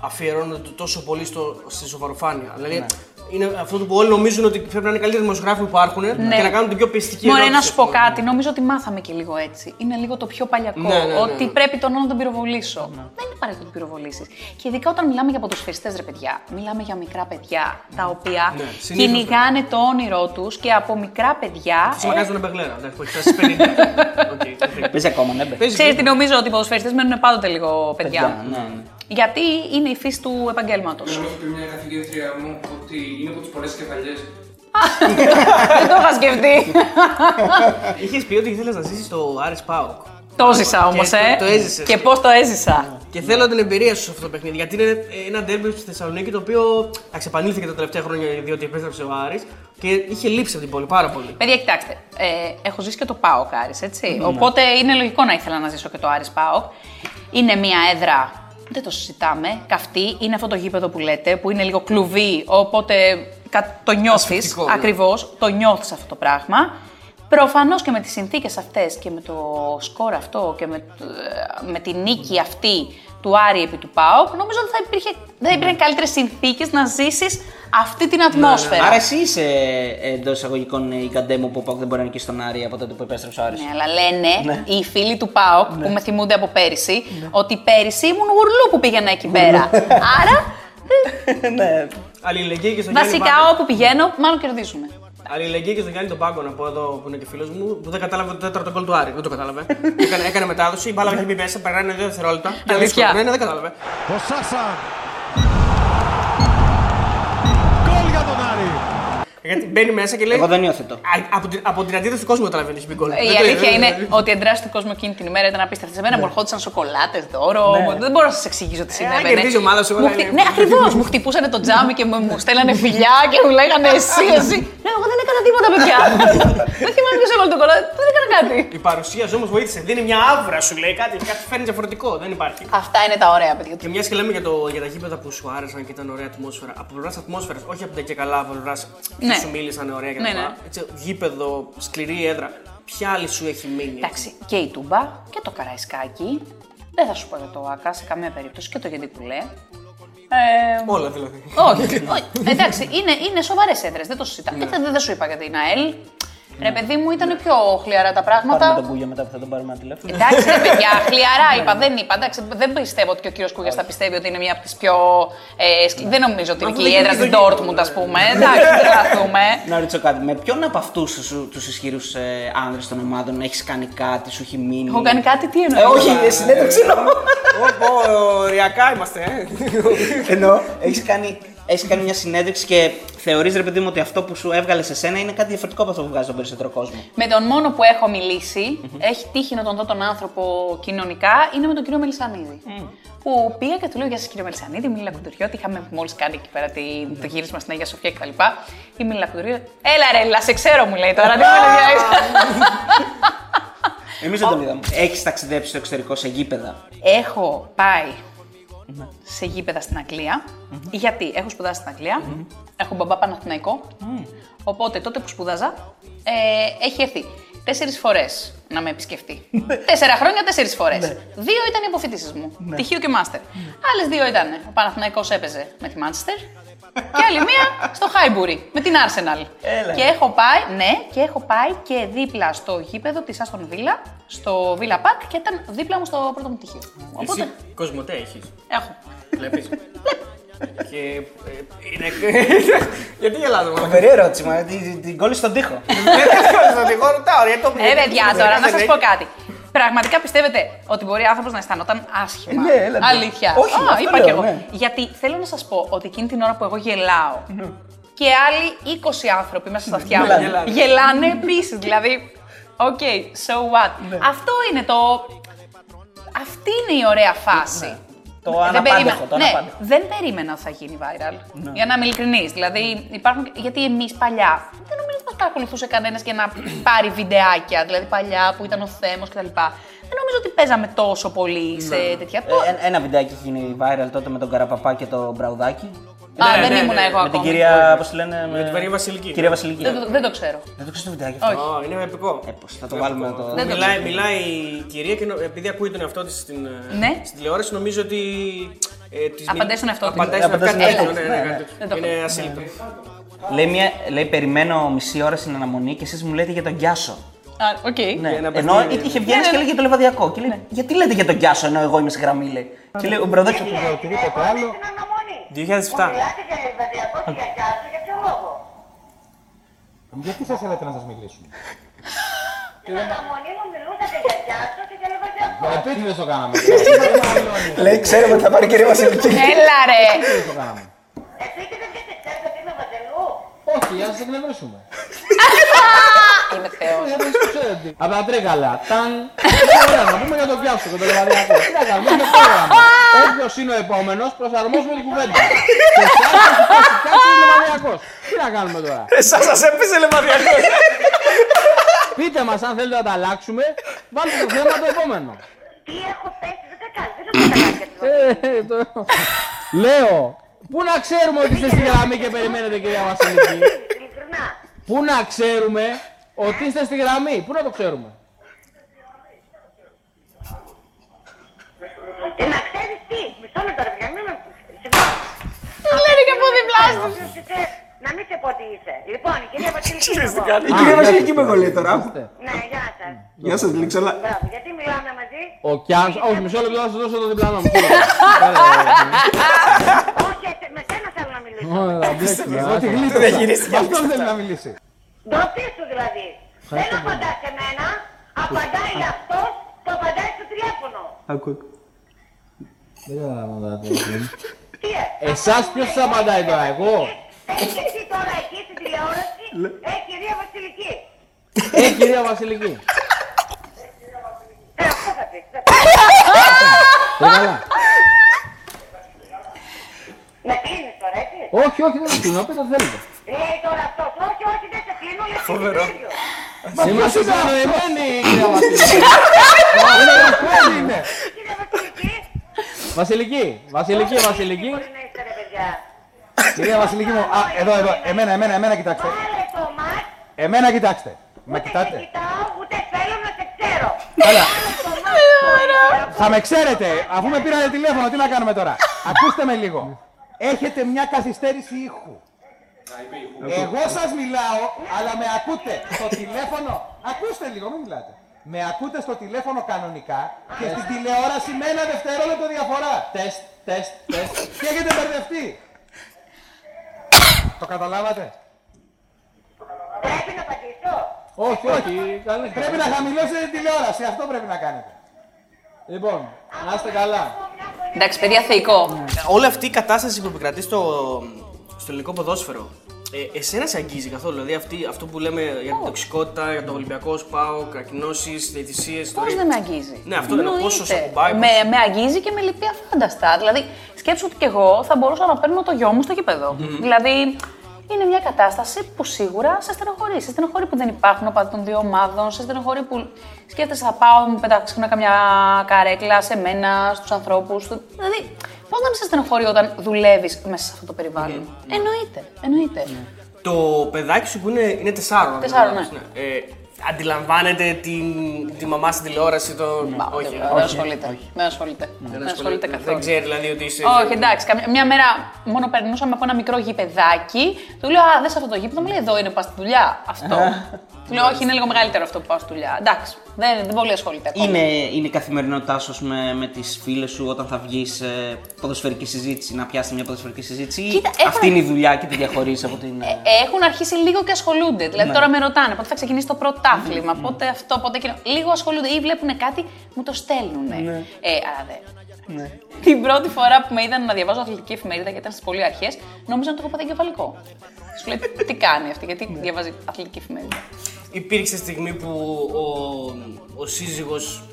A: αφιερώνονται τόσο πολύ στο, στη σοβαροφάνεια. Δηλαδή, είναι αυτό που όλοι νομίζουν ότι πρέπει να είναι οι καλύτεροι δημοσιογράφοι που υπάρχουν
B: Ναι.
A: και να κάνουν την πιο πιστική
B: Μωρέ,
A: ερώτηση,
B: να σου πω
A: ας πούμε.
B: κάτι. Νομίζω ότι μάθαμε και λίγο έτσι. Είναι λίγο το πιο παλιακό.
A: Ναι, ναι, ναι,
B: ότι
A: ναι.
B: πρέπει τον όλο να τον πυροβολήσω. Δεν είναι απαραίτητο να τον πυροβολήσεις. Και ειδικά όταν μιλάμε για ποδοσφαιριστές, ρε παιδιά. Μιλάμε για μικρά παιδιά τα οποία
A: Ναι, συνήθως,
B: κυνηγάνε το όνειρό τους και από μικρά παιδιά.
A: Αυτό με κάνει τον Εμπεγλέρα, εντάξει, που έχει φτάσει στις 50. OK, OK.
C: Παίζει ακόμα, ναι. μπε.
A: Παίζει
B: Ξέρεις τι
A: λίγο.
B: νομίζω ότι οι ποδοσφαιριστές μένουν πάντοτε λίγο παιδιά.
C: Ναι, ναι.
B: Γιατί είναι η φύση του επαγγέλματος.
I: Μου είχε πει μια καθηγήτρια μου ότι είναι από τις πολλές κεφαλιές.
B: Δεν το είχα σκεφτεί.
A: Είχες πει ότι ήθελες να ζήσεις στο Άρης ΠΑΟΚ.
B: το έζησα όμως,
A: Και
B: ε.
A: το- το έζησες.
B: Και πώς το έζησα.
A: Και θέλω την εμπειρία σου σε αυτό το παιχνίδι. Γιατί είναι ένα ντέρμπι στη Θεσσαλονίκη το οποίο εντάξει, επανήλθε τα τελευταία χρόνια διότι επέστρεψε ο Άρης και είχε λείψει από την πόλη πάρα πολύ.
B: Παιδιά, κοιτάξτε, ε, έχω ζήσει και το ΠΑΟΚ Άρης, έτσι. Οπότε είναι λογικό να ήθελα να ζήσω και το Άρης ΠΑΟΚ. Είναι μια έδρα, δεν το συζητάμε, καυτή. Είναι αυτό το γήπεδο που λέτε, που είναι λίγο κλουβί, οπότε κα- το νιώθεις,
A: Ασφυκτικό, ναι.
B: ακριβώς, το νιώθεις αυτό το πράγμα. Προφανώς και με τις συνθήκες αυτές και με το σκορ αυτό και με, το- με τη νίκη αυτή του Άρη επί του ΠΑΟΚ, νομίζω ότι θα, υπήρχε, δεν θα υπήρχαν καλύτερες συνθήκες να ζήσεις αυτή την ατμόσφαιρα.
C: Άρα εσύ είσαι εντός εισαγωγικών η καντέμο που ο Πάοκ δεν μπορεί να νικήσει τον Άρη από τότε που επέστρεψε ο Άρης.
B: Ναι, αλλά λένε οι φίλοι του ΠΑΟΚ που με θυμούνται από πέρυσι ότι πέρυσι ήμουν γουρλού που πήγαινα εκεί πέρα. Άρα,
C: ναι.
A: Αλληλεγγύη και στον Γιάννη
B: βασικά
A: Πάγκο.
B: όπου πηγαίνω, μάλλον κερδίζουμε.
A: Αλληλεγγύη και στον Γιάννη τον Πάγκο να πω εδώ που είναι και φίλος μου που δεν κατάλαβε το τέταρτο γκολ του Άρη. Δεν το κατάλαβε. έκανε, έκανε μετάδοση, η μπάλα είχε μπει μέσα, περνάνε δύο δευτερόλεπτα. Και
B: Αλήθεια.
A: δύσκολο. Ναι, ναι, δεν κατάλαβε.
H: Ο Σάσα.
A: Γιατί μπαίνει μέσα και λέει.
C: Εγώ δεν υιοθετώ.
A: Α, από, την, από την αντίθεση του κόσμου καταλαβαίνει ότι έχει μπει γκολ.
B: Η
A: Δεν το-
B: αλήθεια
A: δεν-
B: είναι
A: δεν-
B: ότι η εντράση του κόσμου εκείνη την ημέρα ήταν απίστευτη. Σε μένα μου ερχόντουσαν σοκολάτες, δώρο. μου- Δεν μπορώ να σας εξηγήσω τι συνέβαινε.
A: κερδίζει η ομάδα σου,
B: Μου
A: όλα
B: χτυ-
A: είναι-
B: Ναι, ακριβώς. Μου χτυπούσαν το τζάμι και μου, μου στέλνανε φιλιά και μου λέγανε εσύ, εσύ. Ναι, εγώ δεν έκανα τίποτα, παιδιά. δεν θυμάμαι ποιος έβαλε το κολλά. Δεν έκανα κάτι.
A: Η παρουσία σου όμως βοήθησε. Δίνει μια άβρα σου λέει κάτι. Κάτι φέρνει διαφορετικό. Δεν υπάρχει.
B: Αυτά είναι τα ωραία, παιδιά.
A: Και μιας και λέμε για, το, για τα γήπεδα που σου άρεσαν και ήταν ωραία ατμόσφαιρα. Από πλευράς ατμόσφαιρας, όχι από τα και καλά, από πλευράς
B: Ναι.
A: που σου μίλησαν ωραία και
B: Ναι,
A: τα λοιπά.
B: ναι.
A: Έτσι, γήπεδο, σκληρή έδρα. Ποια άλλη σου έχει μείνει.
B: Εντάξει, και η Τούμπα και το Καραϊσκάκι. Δεν θα σου πω για το ΑΚΑ σε καμία περίπτωση και το Γεντικουλέ. Ε,
A: Όλα δηλαδή.
B: όχι, όχι. Εντάξει, είναι, είναι σοβαρές έδρες, δεν το συζητάω.
A: Ναι.
B: Δεν, δεν σου είπα για την ΑΕΛ. Ρε παιδί μου, ήταν πιο χλιαρά τα πράγματα.
C: Πάρουμε τον Κούγια μετά που θα τον πάρουμε ένα τηλέφωνο.
B: Εντάξει, ρε παιδιά, χλιαρά είπα, δεν είπα. Εντάξει, δεν πιστεύω ότι και ο κύριο Κούγια θα πιστεύει ότι είναι μια από τι πιο. Ε, σκλη- δεν νομίζω ότι είναι
A: Αυτό
B: και η
A: δεν
B: έδρα
A: είναι
B: στην
A: στο
B: Dortmund, α πούμε. Εντάξει, δεν τρελαθούμε.
C: Να ρωτήσω κάτι. Με ποιον από αυτού του ισχυρού ε, άνδρε των ομάδων έχει κάνει κάτι, σου έχει μείνει.
B: Έχω κάνει κάτι, τι εννοεί.
C: Ε, όχι, ε, συνέντευξη εννοώ.
A: Ωριακά είμαστε, ε.
C: Εννοώ, έχει κάνει, έχεις κάνει μια συνέντευξη και θεωρείς ρε παιδί μου ότι αυτό που σου έβγαλε σε σένα είναι κάτι διαφορετικό από αυτό που βγάζει τον περισσότερο κόσμο.
B: Με τον μόνο που έχω μιλήσει, έχει τύχει να τον δω τον άνθρωπο κοινωνικά, είναι με τον κύριο Μελισανίδη. Που πήγα και του λέω: Γεια σας, κύριε Μελισανίδη, Μίλα Κουντουριώτη. Είχαμε μόλις κάνει εκεί πέρα τη- το γύρισμα στην Αγία Σοφιά κτλ. Η Μίλα Κουντουριώτη. Έλα ρε, λα, σε ξέρω, μου λέει τώρα. Τι μου λέει.
C: Εμείς δεν τον είδαμε. Έχεις ταξιδέψει στο εξωτερικό σε γήπεδα;
B: Έχω πάει σε γήπεδα στην αγγλια Γιατί έχω σπουδάσει στην αγγλια έχω μπαμπά Παναθηναϊκό. Οπότε τότε που σπούδαζα, ε, έχει έρθει τέσσερις φορές να με επισκεφτεί. Τέσσερα χρόνια, τέσσερις φορές. Δύο ήταν οι αποφοιτήσεις μου. Τυχείο και μάστερ. Άλλες δύο ήταν. Ο Παναθηναϊκός έπαιζε με τη Μάντσεστερ. Και άλλη μία στο Χάιμπουρι με την Arsenal. Και έχω πάει, ναι, και έχω πάει και δίπλα στο γήπεδο της Άστον Βίλα, στο Villa Park και ήταν δίπλα μου στο πρώτο μου τυχείο. Οπότε
A: Εσύ κοσμοτέ έχεις.
B: έχω.
A: Βλέπεις. Και. ε, είναι. Γιατί γελάτε μόνο.
C: Φοβερή ερώτηση, μα την, την κόλλη στον τοίχο.
A: Θα τη ρωτάω, γιατί το
B: Ε, παιδιά, τώρα να σας
A: δεν
B: πω
A: έχει.
B: κάτι. Πραγματικά πιστεύετε ότι μπορεί άνθρωπος να αισθανόταν άσχημα;
C: Ναι, έλατε.
B: Αλήθεια.
C: Όχι,
B: Α,
C: αυτό
B: είπα
C: λέω,
B: κι εγώ.
C: ναι.
B: Γιατί θέλω να σας πω ότι εκείνη την ώρα που εγώ γελάω και άλλοι 20 άνθρωποι μέσα στα αυτιά μου
C: Γελάνε.
A: Γελάνε.
B: γελάνε επίσης. Δηλαδή, OK, so what.
C: Ναι.
B: Αυτό είναι το. Αυτή είναι η ωραία φάση.
C: Ναι. Το
B: Δεν
C: αναπάντεχο,
B: περίμενα-
C: το
B: ναι,
C: αναπάντεχο.
B: δεν περίμενα ότι θα γίνει viral. Για να είμαι ειλικρινής. Δηλαδή, υπάρχουν. Γιατί εμείς παλιά δεν νομίζω ότι μας παρακολουθούσε κανένας για να πάρει βιντεάκια. Δηλαδή, παλιά που ήταν ο Θέμος κτλ. Δεν νομίζω ότι παίζαμε τόσο πολύ σε τέτοια. Το-
C: Ε, ένα- ένα βιντεάκι έχει γίνει viral τότε με τον Καραπαπά και το Μπραουδάκι.
B: Α,
A: ναι,
B: δεν
A: ναι,
B: ήμουν
A: ναι,
B: εγώ
C: Με την
B: ακόμη.
C: κυρία, πώς τη λένε.
A: Με την Βαρία Βασιλική.
C: Κυρία Βασιλική.
B: Δεν, το- δεν το ξέρω.
C: Δεν το ξέρεις το βιντεάκι αυτό.
B: Όχι.
A: Ω, είναι επικό.
C: Ε, πώς, θα το βάλουμε το.
B: Δεν το
A: Μιλάει,
B: ξέρω.
A: μιλάει η κυρία και νο- επειδή ακούει τον εαυτό της στην, ε,
B: Ναι.
A: στην τηλεόραση, νομίζω ότι. Ε, της
B: Απαντάει
A: μιλ-
B: στον εαυτό της.
A: Απαντάει
C: Ε,
A: στον
C: απαντάει
A: κάτι
C: στον
A: τέτοιο.
C: εαυτό
A: Ναι,
C: της,
A: ναι,
C: ναι,
A: κάτι
B: Δεν το
A: τέτοιο. Είναι
B: έχω.
A: ασύλληπτο.
C: Λέει, μια, λέει περιμένω μισή ώρα στην αναμονή και εσείς μου λέτε για τον Γιάσο.
B: Α, οκ.
C: Ναι.
A: να
C: Ενώ
A: πέφτει-
C: είχε βγαίνει και λέγανε για το λεβαδιακό. Και λέει, γιατί λέτε για τον Γιάσο ενώ εγώ είμαι σε γραμμή, λέει. Και λέει, ο Μπροδόκη.
H: οτιδήποτε άλλο.
A: 2007.
J: Μιλάτε για λεβαδιακό και για γιάσο, για ποιο λόγο;
H: Γιατί σας θέλετε να σας μιλήσουμε;
J: Στην αναμονή μου μιλούσατε για γιάσο και για λεβαδιακό.
H: Επίτηδε το κάναμε.
C: Λέει, ξέρουμε ότι θα πάρει κυρία Βασιλική.
B: Έλα ρε!
H: Επίτηδε το κάναμε;
J: Επίτηδε γιατί ξέρετε ότι είμαι βαζελού.
H: Όχι, για να σα εκνευρίσουμε.
B: Είμαι θεός.
H: Γιατί το ξέρετε. Από τα τρίκαλα. Ταν. Ωραία, να πούμε για το πιάσο και το λεβαδιακό. Τι να κάνουμε, είναι πρόγραμμα. Όποιος είναι ο επόμενος, προσαρμόζουμε την κουβέντα. Και εσάς έχει κάτσει ο λεβαδιακό. Τι να κάνουμε τώρα.
A: Εσάς σας έπεσε λεβαδιακό.
H: Πείτε μας αν θέλετε να τα αλλάξουμε, βάλτε το θέμα το επόμενο.
J: Τι έχω πέσει, δεν τα κάνω. Δεν έχω καταλάβει.
H: Ε, το- Λέω, πού να ξέρουμε ότι είστε στη γραμμή και περιμένετε κυρία Βασιλική;
J: Ειλικρινά.
H: Πού να ξέρουμε ότι είστε στη γραμμή; Πού να το ξέρουμε;
J: Και να ξέρεις τι; Μισό λεπτό ρε παιδιά, μην με. Συγγνώμη.
B: Λένε και από διπλά
J: Εγώ είσαι- Να μην σε πω τι είσαι. Λοιπόν, η κυρία Βασιλική. είμαι εγώ.
C: Η κυρία Βασιλική με εγώ λέει τώρα.
J: Ναι, γεια σας.
C: Γεια σας, Λίξολα.
J: Μπράβο, γιατί μιλάμε μαζί;
H: Ο Κιάν, όχι, μισό λεπτό να σα δώσω το διπλανό μου.
J: Όχι, σε- με σένα θέλω να μιλήσω.
H: Ό,τι γλίτωσα. Αυτό θέλει να μιλήσει.
J: Ντροπή σου δηλαδή. Δεν απαντάς σε μένα, απαντάει αυτός που απαντάει στο τηλέφωνο.
H: Δεν καταλαβαίνω
J: Τι ε,
H: Εσάς ποιος σας απαντάει τώρα, εγώ;
J: Έχεις εσύ τώρα εκεί στην τηλεόραση, ε, κυρία Βασιλική.
H: Ε, κυρία Βασιλική.
J: Ε, αυτό θα πεις.
H: Ε, καλά.
J: Με κλείνεις τώρα, έτσι.
H: Όχι, όχι, δεν κλείνω, πείτε ό,τι θέλετε.
J: Λέει τώρα αυτός, όχι, όχι, δεν σε κλείνω, λέει Φοβερό.
H: Είμαστε συνοημένοι, κυρία Βασιλική. Συνοημένοι είναι.
J: Κυρία Βασιλική,
H: Βασιλική, Βασιλική, Βασιλική.
J: μπορεί να είστε ρε παιδιά.
H: Κυρία Βασιλική μου, α, εδώ, εδώ, εμένα, εμένα, εμένα κοιτάξτε.
J: Βάλε το μάτ,
H: Εμένα κοιτάξτε. Με
J: ούτε σε
H: κοιτάτε.
J: κοιτάω, ούτε θέλω να σε ξέρω.
H: Καλά.
J: Βάλε το μάτ,
H: Θα με ξέρετε, αφού με πήρατε τηλέφωνο, τι να κάνουμε τώρα; Ακούστε με λίγο. Έχετε μια καθυστέρηση ήχου. Εγώ σας μιλάω, αλλά με ακούτε στο τηλέφωνο. Ακούστε λίγο, μην μιλάτε. Με ακούτε στο τηλέφωνο κανονικά και στην τηλεόραση με ένα δευτερόλεπτο διαφορά. Τεστ, τεστ, τεστ. Και έχετε μπερδευτεί. Το καταλάβατε;
J: Πρέπει να απαντήσω.
H: Όχι, όχι. Πρέπει να χαμηλώσετε την τηλεόραση. Αυτό πρέπει να κάνετε. Λοιπόν, να είστε καλά.
B: Εντάξει, παιδιά, θεϊκό.
A: Όλη αυτή η κατάσταση που επικρατεί στο, στο ελληνικό ποδόσφαιρο, ε, εσένα σε αγγίζει καθόλου. Δηλαδή αυτή, αυτό που λέμε για την τοξικότητα, για το Ολυμπιακό Σπάο, κακινώσει, διαιτησίες.
B: Πώς δεν με αγγίζει;
A: Ναι, αυτό είναι πόσο
B: Εννοείται.
A: σε ακουμπάει.
B: Με, με αγγίζει και με λυπεί αφάνταστα. Δηλαδή, σκέψου ότι κι εγώ θα μπορούσα να παίρνω το γιο μου στο γήπεδο. Δηλαδή, είναι μια κατάσταση που σίγουρα σε στενοχωρεί. Σε στενοχωρεί που δεν υπάρχουν οπαδοί των δύο ομάδων. Σε στενοχωρεί που σκέφτεσαι θα πάω, μου πετάξω καμιά καρέκλα σε μένα, στους ανθρώπους. Δηλαδή, πώς να μην σε στενοχωρεί όταν δουλεύεις μέσα σε αυτό το περιβάλλον; Εννοείται. Εννοείται.
A: Το παιδάκι σου που είναι, είναι τεσσάρων.
B: Τεσσάρων,
A: αν ναι. Ε, αντιλαμβάνεται την, τη μαμά στην τηλεόραση. Το... όχι,
B: Δεν δεν ασχολείται. Δεν ασχολείται. Δεν ασχολείται καθόλου.
A: Δεν ξέρει δηλαδή ότι είσαι.
B: Όχι, εντάξει. καμιά- Μια μέρα μόνο περνούσαμε από ένα μικρό γηπεδάκι. Του λέω Α, δες αυτό το γήπεδο. Μου λέει Εδώ είναι, πας στη δουλειά. Αυτό. Του λέω Όχι, είναι λίγο μεγαλύτερο αυτό που πάω στη δουλειά. Εντάξει. Δεν, δεν πολύ ασχολείται ακόμα.
C: Είναι, είναι η καθημερινότητά σου ας πούμε, με τις φίλες σου όταν θα βγεις σε ποδοσφαιρική συζήτηση, να πιάσεις μια ποδοσφαιρική συζήτηση. ή
B: Κοίτα, έχουν-
C: Αυτή είναι η δουλειά και τη διαχωρίζεις από την.
B: Ε, έχουν αρχίσει λίγο και ασχολούνται. Δηλαδή τώρα με ρωτάνε πότε θα ξεκινήσει το πρωτάθλημα, πότε αυτό, πότε εκείνο. Λίγο ασχολούνται ή βλέπουν κάτι, μου το στέλνουν. Ε, άρα δεν. Την πρώτη φορά που με είδαν να διαβάζω αθλητική εφημερίδα και ήταν στις πολύ αρχές, νόμιζαν ότι το έχω πάθει εγκεφαλικό. Σου λέει τι κάνει αυτή, γιατί διαβάζει αθλητική εφημερίδα.
A: Υπήρξε στιγμή που ο, ο σύζυγος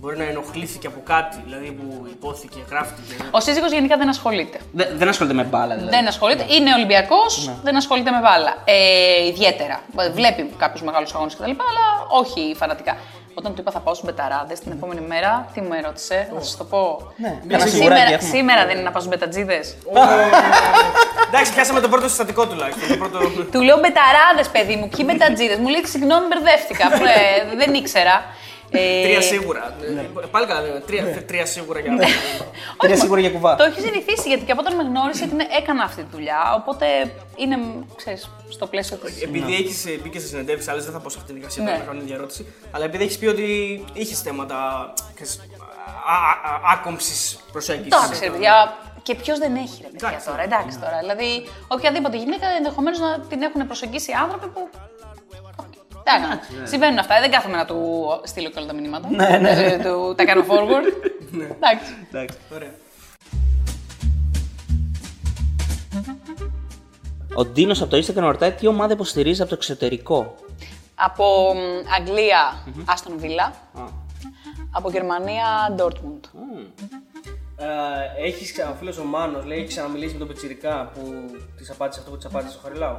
A: μπορεί να ενοχλήθηκε από κάτι, δηλαδή που υπόθηκε, γράφτηκε.
B: Ο σύζυγος γενικά δεν ασχολείται.
C: Δε- δεν ασχολείται με μπάλα δηλαδή.
B: Δεν ασχολείται. Είναι Ολυμπιακός, δεν ασχολείται με μπάλα. Ε, ιδιαίτερα. Βλέπει κάποιους μεγάλους αγώνες κτλ. Αλλά όχι φανατικά. Όταν του είπα θα πάω στους μπεταράδες την επόμενη μέρα, τι μου ερώτησε, θα σας το πω.
C: Ναι,
B: Λέει,
C: ένα σιγουράκι
B: σήμερα,
C: έχουμε.
B: σήμερα δεν είναι να πάω στους μπετατζίδες.
A: Εντάξει, πιάσαμε το πρώτο συστατικό τουλάχιστον. Το πρώτο...
B: του λέω μπεταράδες, παιδί μου, ποιοι μπετατζίδες. μου λέει συγγνώμη, μπερδεύτηκα. Ε, δεν ήξερα. Ε,
A: Τρία σίγουρα. Ε, Πάλι καλά, λέμε. Τρία, τρία σίγουρα για να
C: Τρία σίγουρα για κουβά.
B: Το έχεις συνηθίσει γιατί και από όταν με γνώρισε την έκανα αυτή τη δουλειά. Οπότε είναι, ξέρεις, στο πλαίσιο τη.
A: Επειδή έχεις μπει και σε συνεντεύξεις, άλλες δεν θα πω σε αυτή την δικασία,
B: Ναι.
A: ναι. να κάνω την ίδια ερώτηση. Αλλά επειδή έχεις πει ότι είχες θέματα άκομψης προσέγγισης.
B: Εντάξει, ρε παιδιά, και ποιος δεν έχει ρε παιδιά
A: Εντάξει.
B: τώρα. Εντάξει τώρα. Δηλαδή, οποιαδήποτε γυναίκα ενδεχομένως να την έχουν προσεγγίσει άνθρωποι που. Εντάξει,
A: ναι.
B: συμβαίνουν αυτά. Δεν κάθομαι να του στείλω και όλα τα μηνύματα. Ναι, ναι. Του, τα κάνω forward. Εντάξει.
C: Εντάξει.
A: Ωραία.
C: Ο Ντίνος από το Instagram ρωτάει τι ομάδα υποστηρίζει από το εξωτερικό.
B: Από μ, Αγγλία, Άστον Βίλα. Από Γερμανία, Dortmund.
A: Ε, έχεις ο φίλος ο Μάνος, λέει, έχει ξαναμιλήσει με τον Πετσυρικά που τη απάντησε αυτό που τη απάντησε στο Χαριλάου.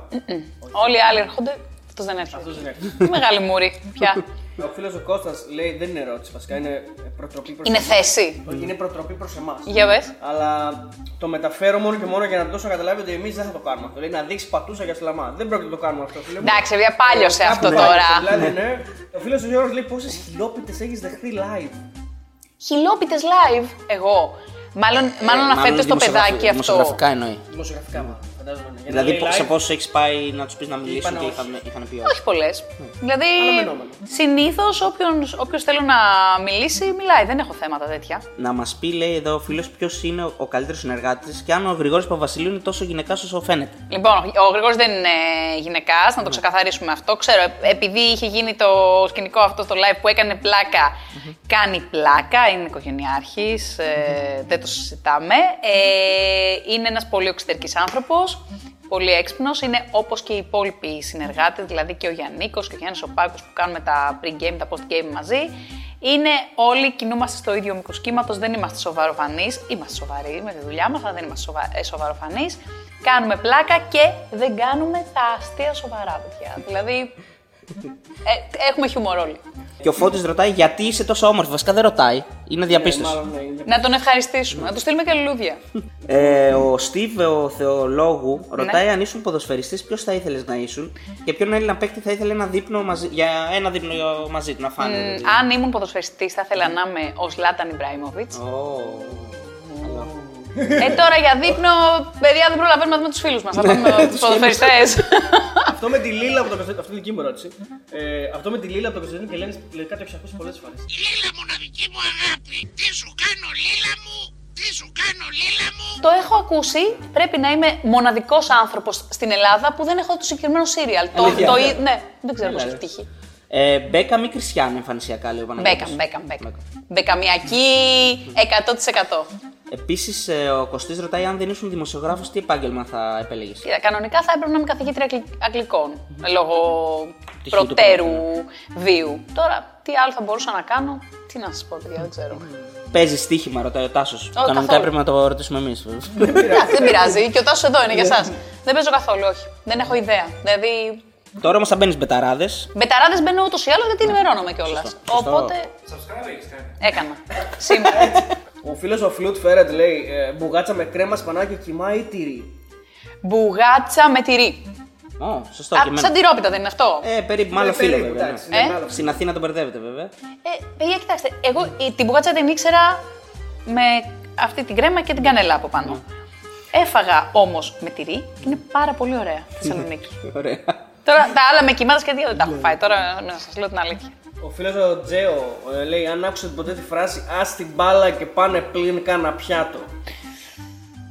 B: Όλοι οι άλλοι έρχονται. Αυτός δεν έρχεται.
A: Αυτός δεν έρχεται.
B: Τι μεγάλη μούρη πια.
A: Ο φίλος ο Κώστας λέει δεν είναι ερώτηση βασικά, είναι προτροπή προς
B: Είναι θέση.
A: Είναι προτροπή προς εμάς.
B: Για πες.
A: Αλλά το μεταφέρω μόνο και μόνο για να δώσω να καταλάβει ότι εμείς δεν θα το κάνουμε αυτό. Λέει να δείξει πατούσα για σλαμά. Δεν πρόκειται να το κάνουμε αυτό. Φίλε μου.
B: Εντάξει, παιδιά, πάλιωσε
A: Κάπου
B: αυτό
A: πάλιωσε,
B: τώρα.
A: Δηλαδή, ναι. Ο φίλος ο Γιώργος λέει πόσες χιλόπιτες έχεις δεχθεί live;
B: Χιλόπιτες live. Εγώ. Μάλλον, μάλλον αναφέρεται στο
C: δημοσιογραφι-
B: παιδάκι αυτό.
C: Δημοσιογραφικά εννοεί.
A: Δημοσιογραφικά μα. Φαντάζομαι. ναι. Για να
C: Δηλαδή
A: λέει
C: σε
A: live,
C: πόσους έχεις πάει να τους πεις να μιλήσουν
A: Είπανε
C: και
A: όχι.
C: είχαν, είχαν πει όχι;
B: Όχι πολλές. Δηλαδή,
A: Αναμενόμενο.
B: συνήθως όποιος θέλω να μιλήσει, μιλάει. Δεν έχω θέματα τέτοια.
C: Να μας πει, λέει εδώ ο φίλος, ποιος είναι ο, ο καλύτερος συνεργάτης και αν ο Γρηγόρης Παπαβασιλείου είναι τόσο γυναικάς όσο φαίνεται.
B: Λοιπόν, ο Γρηγόρης δεν είναι γυναικάς, να το ξεκαθαρίσουμε αυτό. Ξέρω, ε, επειδή είχε γίνει το σκηνικό αυτό στο live που έκανε πλάκα, κάνει πλάκα, είναι οικογενειάρχης, ε, δεν το συζητάμε. Ε, είναι ένας πολύ εξωτερικής άνθρωπος, πολύ έξυπνος, είναι όπως και οι υπόλοιποι συνεργάτες, δηλαδή και ο Γιάννικος και ο Γιάννης ο Πάκος που κάνουμε τα pre-game, τα post-game μαζί. Είναι όλοι κινούμαστε στο ίδιο μήκο κύματο, δεν είμαστε σοβαροφανείς. Είμαστε σοβαροί με τη δουλειά μας, αλλά δεν είμαστε σοβα... ε, σοβαροφανείς. Κάνουμε πλάκα και δεν κάνουμε τα αστεία σοβαρά, παιδιά. Δηλαδή. Ε, έχουμε χιούμορ όλοι.
C: Και ο Φώτης ρωτάει γιατί είσαι τόσο όμορφη; Βασικά δεν ρωτάει, είναι διαπίστωση.
A: μάλλον, ναι, είναι-
B: Να τον ευχαριστήσουμε, να του στείλουμε και λουλούδια.
C: Ε, ο Στίβ, ο Θεολόγου,
B: Ναι.
C: ρωτάει αν ήσουν ποδοσφαιριστής, ποιος θα ήθελες να ήσουν και ποιον Έλληνα παίκτη θα ήθελε ένα δείπνο μαζί, για ένα δείπνο μαζί του να φάνε. δηλαδή.
B: Μ, αν ήμουν ποδοσφαιριστής θα ήθελα να είμαι ο Λάταν Ιμπράιμοβιτ. Ε, τώρα για δείπνο, παιδιά δεν προλαβαίνουμε να δούμε τους φίλους μας. Θα πάμε τους ποδοσφαιριστέ.
A: Αυτό με τη Λίλα από το Κωνσταντίνο. Αυτό είναι δική μου ερώτηση. Ε, αυτό με τη Λίλα από το Κωνσταντίνο και λένε λέει, κάτι έχει ακούσει πολλές φορές.
B: Το έχω ακούσει. Πρέπει να είμαι μοναδικός άνθρωπος στην Ελλάδα που δεν έχω το συγκεκριμένο σύριαλ. Το,
C: Αλήθεια.
B: το, εί- ναι, δεν ξέρω πώς
C: Έλα,
B: έχει
C: ρε.
B: τύχει.
C: Ε, Μπέκαμ ή Κριστιανό εμφανισιακά, λέει ο Παναγιώτης.
B: Μπέκαμ, Μπέκαμ, Μπέκαμ. Μπεκαμιακή 100%.
C: Επίσης, ε, ο Κωστής ρωτάει αν δεν ήσουν δημοσιογράφος, τι επάγγελμα θα επέλεγες;
B: Κοίτα, κανονικά θα έπρεπε να είμαι καθηγήτρια αγγλ- αγγλικών. Λόγω
C: Τυχείου του
B: προτέρου
C: πρώτου,
B: βίου. Τώρα, τι άλλο θα μπορούσα να κάνω, τι να σας πω, παιδιά, δεν ξέρω.
C: Παίζεις στοίχημα, ρωτάει ο Τάσος. Κανονικά
B: καθόλου.
C: έπρεπε να το ρωτήσουμε εμείς.
B: Εντάξει, δεν πειράζει. Και ο Τάσος εδώ είναι για εσά. δεν παίζω καθόλου, όχι. Δεν έχω ιδέα. Δηλαδή,
C: Τώρα όμως θα μπαίνεις μπεταράδες.
B: μπεταράδες μπαίνω ούτως ή άλλως γιατί ενημερώνομαι κιόλας. Οπότε.
I: Subscribe έχεις κάνει.
B: Έκανα. Σήμερα.
A: Ο φίλος ο Φλουτ Φέρετ λέει ε, μπουγάτσα με κρέμα, σπανάκι, κοιμά ή τυρί.
B: Μπουγάτσα με τυρί.
C: Ω, σωστό
B: Α,
C: και εμένα.
B: σαν τυρόπιτα δεν είναι αυτό.
C: Ε, περίπου, μάλλον
A: Ε,
C: φίλο
A: περίπου,
C: βέβαια.
A: εντάξει,
C: ναι.
B: ναι,
C: Ε,
A: μάλλον.
C: Στην Αθήνα τον μπερδεύετε βέβαια.
B: Ε, παιδιά, κοιτάξτε, εγώ η- την μπουγάτσα την ήξερα με αυτή την κρέμα και την κανέλα από πάνω. Έφαγα όμως με τυρί και είναι πάρα πολύ ωραία στη Θεσσαλονίκη.
C: Ωραία.
B: Τώρα τα άλλα με κοιμάτα και δύο δεν τα έχω φάει. Τώρα να σας λέω την αλήθεια.
A: Ο φίλος ο Τζέο ε, λέει αν άκουσε ποτέ τη φράση Α την μπάλα και πάνε πλήν κάνα πιάτο.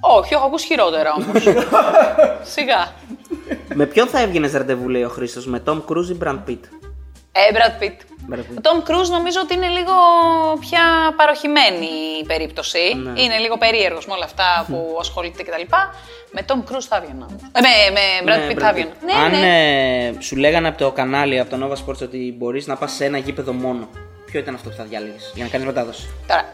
B: Όχι, έχω ακούσει χειρότερα όμως. Σιγά.
C: Με ποιον θα έβγαινες ραντεβού, λέει ο Χρήστος, με Tom Cruise ή Brad Pitt;
B: Ε, Brad Pitt.
C: Brad Pitt.
B: Ο Tom Cruise νομίζω ότι είναι λίγο πια παροχημένη η περίπτωση.
C: Ναι.
B: Είναι λίγο περίεργος με όλα αυτά που ασχολείται κτλ. Με Tom Cruise θα έβγαινα. όμως. Ε, με, με Brad
C: Ναι,
B: Pitt
C: Brad
B: θα έβγαινα.
C: Pitt.
B: Ναι,
C: Αν
B: ναι.
C: ε, σου λέγανε από το κανάλι, από το Nova Sports, ότι μπορείς να πας σε ένα γήπεδο μόνο, ποιο ήταν αυτό που θα διάλεγε για να κάνεις μετάδοση;
B: Τώρα,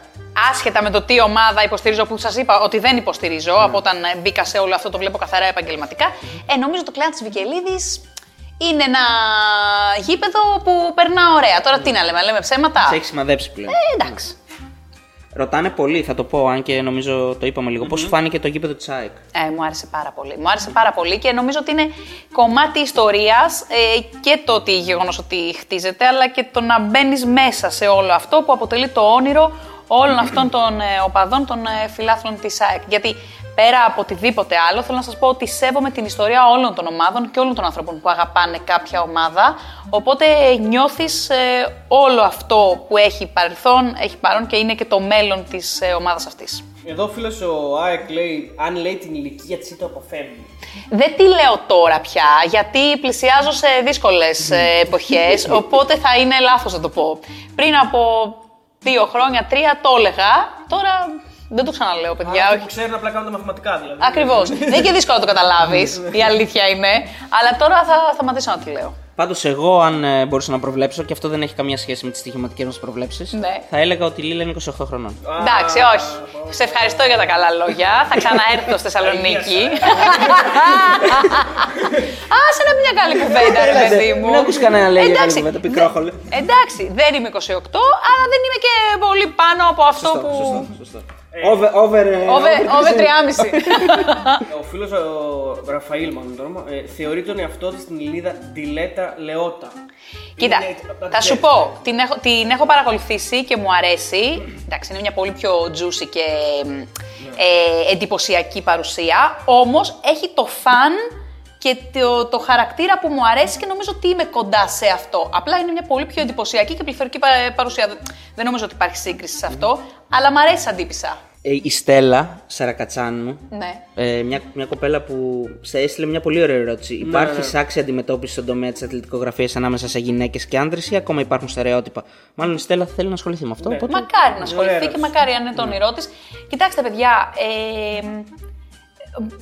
B: άσχετα με το τι ομάδα υποστηρίζω, που σας είπα ότι δεν υποστηρίζω,
C: Ναι.
B: από όταν ε, μπήκα σε όλο αυτό το βλέπω καθαρά επαγγελματικά, ε, νομίζω το κλάν της Βικελίδης είναι ένα γήπεδο που περνά ωραία. Τώρα τι να λέμε, λέμε ψέματα;
C: Σε έχει σημαδέψει πλέον.
B: Ε, εντάξει.
C: Ρωτάνε πολύ, θα το πω, αν και νομίζω το είπαμε λίγο. Πώς φάνηκε το γήπεδο της ΑΕΚ;
B: Ε, μου άρεσε πάρα πολύ. Μου άρεσε πάρα πολύ και νομίζω ότι είναι κομμάτι ιστορίας ε, και το ότι γεγονός ότι χτίζεται, αλλά και το να μπαίνεις μέσα σε όλο αυτό που αποτελεί το όνειρο όλων αυτών των ε, οπαδών των ε, φιλάθλων της ΑΕΚ. Γιατί πέρα από οτιδήποτε άλλο, θέλω να σας πω ότι σέβομαι την ιστορία όλων των ομάδων και όλων των ανθρώπων που αγαπάνε κάποια ομάδα. Οπότε νιώθεις όλο αυτό που έχει παρελθόν, έχει παρόν και είναι και το μέλλον της ε, ομάδας αυτής.
A: Εδώ ο φίλος ο ΑΕΚ λέει, αν λέει την ηλικία της, το αποφεύγει.
B: Δεν τη λέω τώρα πια, γιατί πλησιάζω σε δύσκολες ε, εποχές, οπότε θα είναι λάθος να το πω. Πριν από δύο χρόνια, τρία το έλεγα, τώρα δεν το ξαναλέω, παιδιά.
A: Άρα,
B: όχι.
A: που ξέρουν απλά κάνουν τα μαθηματικά δηλαδή.
B: Ακριβώς. Δεν είναι και δύσκολο να το καταλάβεις, η αλήθεια είναι. Αλλά τώρα θα σταματήσω να τη λέω.
C: Πάντως, εγώ, αν ε, μπορούσα να προβλέψω, και αυτό δεν έχει καμία σχέση με τις στοιχηματικές μας προβλέψεις,
B: Ναι.
C: θα έλεγα ότι η Λίλα είναι 28 χρονών.
B: Εντάξει, όχι. Σε ευχαριστώ για τα καλά λόγια. Θα ξαναέρθω στη Θεσσαλονίκη. Άσε να μια καλή κουβέντα, ρε παιδί μου.
C: Μην ακούς κανένα λέει για καλή
B: Εντάξει,
C: κουβέντα, πικρόχολε.
B: δε- Εντάξει, δεν είμαι 28, αλλά δεν είμαι και πολύ πάνω από αυτό που.
C: Over, over, ε,
B: Over, over 3,5.
A: Ο φίλος ο Ραφαήλ, μάλλον το όνομα, ε, θεωρεί τον εαυτό της την Ηλίδα Ντιλέτα Λεότα.
B: Κοίτα,
A: Είναι από τα
B: θα σου
A: τζεφ.
B: πω, την έχω, την έχω παρακολουθήσει και μου αρέσει. Εντάξει, είναι μια πολύ πιο juicy και ε, εντυπωσιακή παρουσία. Όμως έχει το φαν και το, το χαρακτήρα που μου αρέσει και νομίζω ότι είμαι κοντά σε αυτό. Απλά είναι μια πολύ πιο εντυπωσιακή και πληθωρική πα- παρουσία. Δεν- Δεν νομίζω ότι υπάρχει σύγκριση σε αυτό, αλλά μου αρέσει σαν τύπησα.
C: Ε, η Στέλλα Σαρακατσάνου,
B: Ναι.
C: ε, μια, μια κοπέλα που σε έστειλε μια πολύ ωραία ερώτηση. Υπάρχει σάξη αντιμετώπισης στον τομέα της αθλητικογραφίας ανάμεσα σε γυναίκες και άντρε ή ακόμα υπάρχουν στερεότυπα; Μάλλον η Στέλλα θέλει να ασχοληθεί με αυτό. Οπότε...
B: Μακάρι να ασχοληθεί
A: Ωραία
B: και μακάρι αν είναι το όνειρό της. Κοιτάξτε, παιδιά, ε,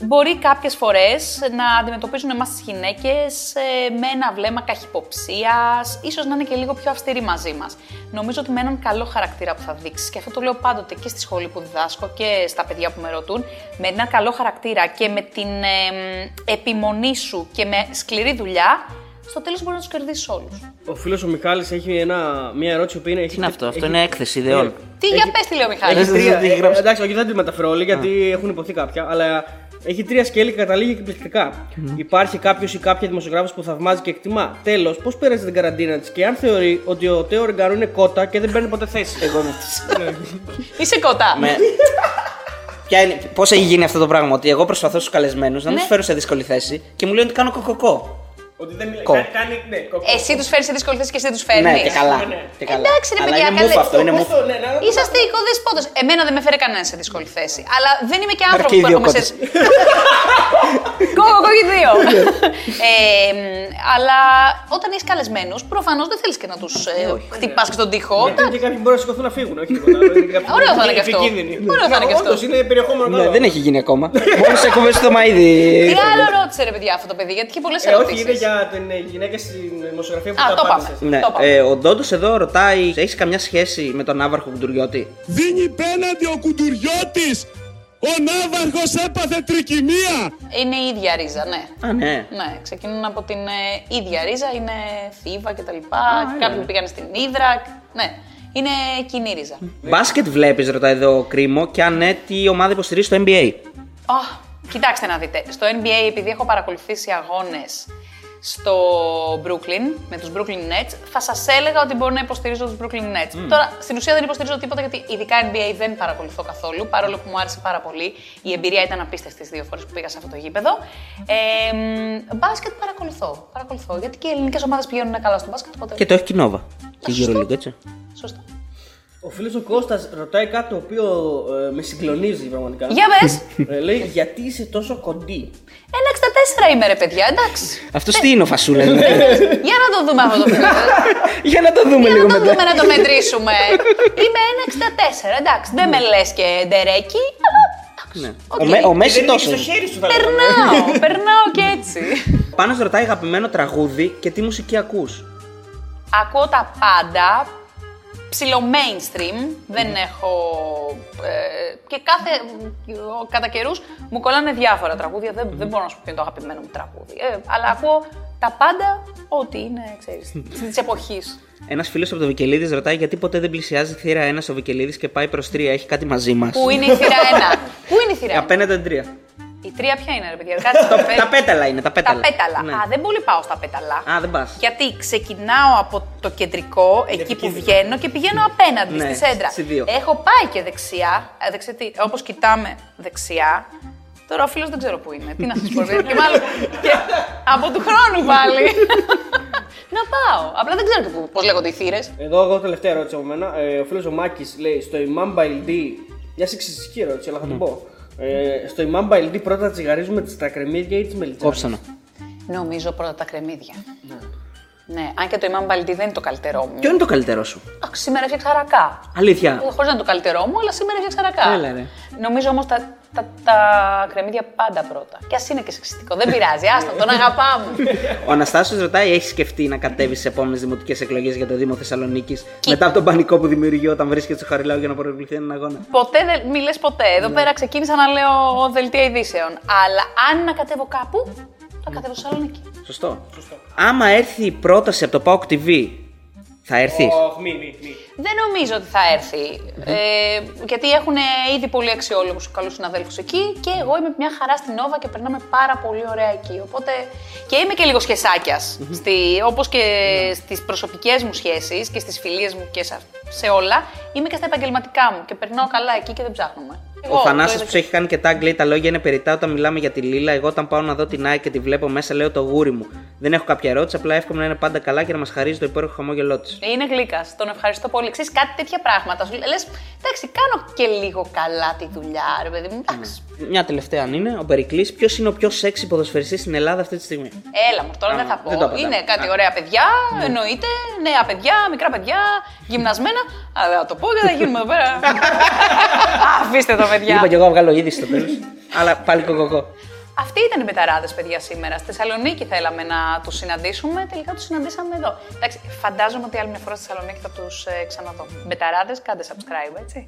B: μπορεί κάποιες φορές να αντιμετωπίζουν εμάς τις γυναίκες με ένα βλέμμα καχυποψίας, ίσως να είναι και λίγο πιο αυστηροί μαζί μας. Νομίζω ότι με έναν καλό χαρακτήρα που θα δείξεις, και αυτό το λέω πάντοτε και στη σχολή που διδάσκω και στα παιδιά που με ρωτούν, με έναν καλό χαρακτήρα και με την ε, επιμονή σου και με σκληρή δουλειά, στο τέλος μπορεί να τους κερδίσει όλους.
A: Ο φίλος ο Μιχάλης έχει ένα, μια ερώτηση που είναι.
C: Τι είναι αυτό, αυτό είναι έκθεση ιδεών;
B: Τι για πες τι λέει ο Μιχάλης.
A: Έχει τρία.
C: τι έχει
A: ε,
C: γράψεις.
A: εντάξει, όχι, δεν τη μεταφέρω όλη γιατί έχουν υποθεί κάποια, αλλά έχει τρία σκέλη και καταλήγει εκπληκτικά. Υπάρχει κάποιος ή κάποια δημοσιογράφος που θαυμάζει και εκτιμά. Τέλος, πώς πέρασε την καραντίνα της και αν θεωρεί ότι ο Τέο Ριγκαρού είναι κότα και δεν παίρνει ποτέ θέση;
C: Εγώ είμαι αυτής.
B: Είσαι κοντά.
C: Με... Ποια είναι, πώς έχει γίνει αυτό το πράγμα, ότι εγώ προσπαθώ στους καλεσμένους να μην
B: Ναι.
C: τους φέρω σε δύσκολη θέση και μου λένε ότι κάνω κοκοκό.
A: Ότι δεν μιλάει.
C: Κο.
A: Κάνει, κάνει, ναι, κοκκό.
B: Εσύ τους φέρνει σε δύσκολη θέση και εσύ τους φέρνεις.
C: Ναι, και καλά.
A: ναι.
C: Και καλά.
B: Εντάξει, ρε
C: Αλλά
B: παιδιά,
C: είναι
B: καλέ.
C: μουφ αυτό, είναι μουφ.
A: Αυτό, ναι, να-
B: Είσαστε οικοδεσπότε. Εμένα δεν με φέρει κανένας σε δύσκολη θέση. Αλλά δεν είμαι και άνθρωπο
C: Αρκεί
B: που
C: δύο
B: έρχομαι σε. Κόκο, κόκκι δύο. ε, μ, αλλά όταν έχεις καλεσμένους, προφανώς δεν θέλεις και να τους ε, χτυπάς και στον τοίχο.
A: Γιατί και κάποιοι μπορούν να σηκωθούν να φύγουν, όχι τίποτα. άλλο, είναι κάποιοι
B: Ωραίο θα είναι και αυτό.
A: επικίνδυνοι.
B: Ωραίο θα είναι και αυτό.
A: Όντως, είναι περιεχόμενο
C: Ναι,
A: καλό.
C: δεν έχει γίνει ακόμα. Μόνο σε εκπομπές στο Μαΐδι.
B: Τι άλλο ρώτησε ρε παιδιά αυτό το παιδί, γιατί είχε πολλές
A: Ε, όχι,
B: ερωτήσεις.
A: Είναι για την ε, γυναίκα στην δημοσιογραφία που
B: Α,
A: τα
B: το πάμε.
A: απάντησε.
C: Ναι,
B: Το είπαμε.
C: ε, ο Ντόντος εδώ ρωτάει, έχεις καμιά σχέση με τον Άβαρχο Κουντουριώτη;
K: Δίνει πέναντι ο Κουντουριώτης. Ο Ναύαρχος έπαθε τρικυμία.
B: Είναι η ίδια ρίζα, ναι.
C: Α, ναι.
B: Ναι, ξεκινούν από την ε, ίδια ρίζα, είναι θύβα κτλ. Κάποιοι που πήγαν στην Ήδρα. Ναι, είναι κοινή ρίζα.
C: Μπάσκετ βλέπεις, ρωτάει εδώ ο Κρίμο, και αν ναι, τι ομάδα υποστηρίζει στο NBA.
B: Αχ, κοιτάξτε να δείτε. Στο NBA, επειδή έχω παρακολουθήσει αγώνες στο Brooklyn, με τους Brooklyn Nets, θα σας έλεγα ότι μπορώ να υποστηρίζω τους Brooklyn Nets. Τώρα, στην ουσία δεν υποστηρίζω τίποτα, γιατί ειδικά NBA δεν παρακολουθώ καθόλου, παρόλο που μου άρεσε πάρα πολύ. Η εμπειρία ήταν απίστευτη τις δύο φορές που πήγα σε αυτό το γήπεδο. Ε, μ, μπάσκετ παρακολουθώ, παρακολουθώ, γιατί και οι ελληνικές ομάδες πηγαίνουν καλά στο μπάσκετ, οπότε...
C: Και το έχει και η Νόβα. Και η
B: Σωστό.
C: Euroleague, έτσι.
B: Σωστά.
A: Ο φίλος ο Κώστας ρωτάει κάτι το οποίο ε, με συγκλονίζει πραγματικά.
B: Για πες!
A: Ε, λέει γιατί είσαι τόσο κοντή;
B: 1,64 είμαι ρε παιδιά, εντάξει.
C: Αυτό τι είναι ο Φασούλα, δηλαδή;
B: Για να το δούμε αυτό το φίλο.
C: Για να το δούμε
B: Για
C: λίγο
B: να το
C: μετά.
B: δούμε να το μετρήσουμε. Είμαι 1,64. Εντάξει, δεν με λες και ντερέκι, αλλά εντάξει.
C: Ναι.
B: οκ.
C: Ο, Με- ο Μέση
A: Δεν
C: τόσο.
A: στο χέρι σου θα λέγαμε.
B: Περνάω, περνάω και έτσι.
C: Πάνω ρωτάει αγαπημένο τραγούδι και τι μουσική ακούς;
B: Ακούω τα πάντα. Ψιλο mainstream. Δεν έχω. Ε, και κάθε. κατά καιρούς μου κολλάνε διάφορα τραγούδια. Δεν, δεν μπορώ να σου πω ποιο είναι το αγαπημένο μου τραγούδι. Ε, αλλά ακούω τα πάντα ό,τι είναι, ξέρεις, της εποχής.
C: Ένας φίλος από το Βικελίδης ρωτάει γιατί ποτέ δεν πλησιάζει θύρα 1 ο Βικελίδης και πάει προς 3. Έχει κάτι μαζί μας.
B: Πού είναι η θύρα 1. Πού είναι η θύρα 1.
C: Απέναντι την 3.
B: Η τρία ποια είναι, ρε παιδιά; Κάτσε το
C: Τα πέταλα είναι, τα
B: Τα
C: πέταλα.
B: πέταλα.
C: Ναι.
B: Α, δεν πολύ πάω στα πέταλα.
C: Α, δεν πας.
B: Γιατί ξεκινάω από το κεντρικό, εκεί που βγαίνω και πηγαίνω απέναντι
C: Ναι,
B: στη σέντρα.
C: στη δύο.
B: Έχω πάει και δεξιά, ε, δεξιά όπως κοιτάμε δεξιά. Τώρα ο φίλος δεν ξέρω πού είναι. Τι να σας πω. ρε. και μάλλον και από του χρόνου πάλι. να πάω. Απλά δεν ξέρω και πού- πώς λέγονται οι θύρες.
A: Εδώ, εγώ τελευταία ερώτηση από μένα. Ε, ο φίλος ο Μάκης λέει στο Imam Baildi. Μια σεξιστική ερώτηση, αλλά θα την πω. Ε, στο Imam Baildi πρώτα τσιγαρίζουμε τις- τα κρεμμύδια ή τις μελιτζάνε.
C: Κόψανα.
B: Νομίζω πρώτα τα κρεμμύδια. Ναι, αν και το Imam Baldi δεν είναι το καλύτερό μου.
C: Ποιο είναι το καλύτερό σου;
B: Αχ, σήμερα έφτιαξα ρακά.
C: Αλήθεια.
B: Χωρίς να είναι το καλύτερό μου, αλλά σήμερα έφτιαξα ρακά.
C: Έλα, ρε.
B: Νομίζω όμως τα, τα, τα κρεμμύδια πάντα πρώτα. Και ας είναι και σεξιστικό. Δεν πειράζει. Άστα, τον αγαπάμε.
C: Ο Αναστάσιος ρωτάει, έχεις σκεφτεί να κατέβεις στι επόμενες δημοτικές εκλογές για το Δήμο Θεσσαλονίκης μετά από τον πανικό που δημιουργεί όταν βρίσκεται στο Χαριλάου για να προβληθεί έναν αγώνα;
B: ποτέ δεν μη λες ποτέ. Εδώ πέρα ξεκίνησα να λέω δελτία ειδήσεων. Αλλά αν να κατέβω κάπου, θα κατέβω στη Θεσσαλονίκη.
C: Σωστό. Άμα έρθει η πρόταση από το PAOK TV, θα έρθεις;
A: Όχι, μη, μη, μη.
B: Δεν νομίζω ότι θα έρθει. Ε, γιατί έχουν ήδη πολύ αξιόλογους καλούς συναδέλφους εκεί και εγώ είμαι μια χαρά στην Νόβα και περνάμε πάρα πολύ ωραία εκεί. Οπότε. και είμαι και λίγο σχεσάκιας. Όπως και στις προσωπικές μου σχέσεις και στις φιλίες μου και σε, σε όλα. Είμαι και στα επαγγελματικά μου και περνάω καλά εκεί και δεν ψάχνουμε.
C: Ο Θανάσης που σου έχει κάνει και tag λέει τα λόγια είναι περιτά όταν μιλάμε για τη Λίλα. Εγώ όταν πάω να δω την Nike και τη βλέπω μέσα λέω το γούρι μου. Δεν έχω κάποια ερώτηση, απλά εύχομαι να είναι πάντα καλά και να μας χαρίζει το υπέροχο χαμόγελό της.
B: Είναι γλύκας. Τον ευχαριστώ πολύ. Ξέρεις κάτι τέτοια πράγματα. Σου λες, εντάξει, κάνω και λίγο καλά τη δουλειά, ρε παιδί μου. Εντάξει.
C: Μια τελευταία αν είναι, ο Περικλής, ποιος είναι ο πιο σεξι ποδοσφαιριστής στην Ελλάδα αυτή τη στιγμή;
B: Έλα μου, τώρα δεν θα πω.
C: δεν το είπα,
B: είναι
C: ναι.
B: κάτι ωραία παιδιά, εννοείται. Νέα παιδιά, μικρά παιδιά, γυμνασμένα. Αλλά δεν θα το πω γιατί θα γίνουμε εδώ πέρα. Αφήστε το, παιδιά.
C: Είπα και εγώ να βγάλω είδηση στο τέλος. αλλά πάλι κοκοκό.
B: Αυτοί ήταν οι Μπεταράδες, παιδιά, σήμερα. Στη Θεσσαλονίκη θέλαμε να τους συναντήσουμε. Τελικά τους συναντήσαμε εδώ. Εντάξει, φαντάζομαι ότι άλλη μια φορά στη Θεσσαλονίκη θα τους ε, ξαναδώ. Μπεταράδες, κάντε subscribe, έτσι.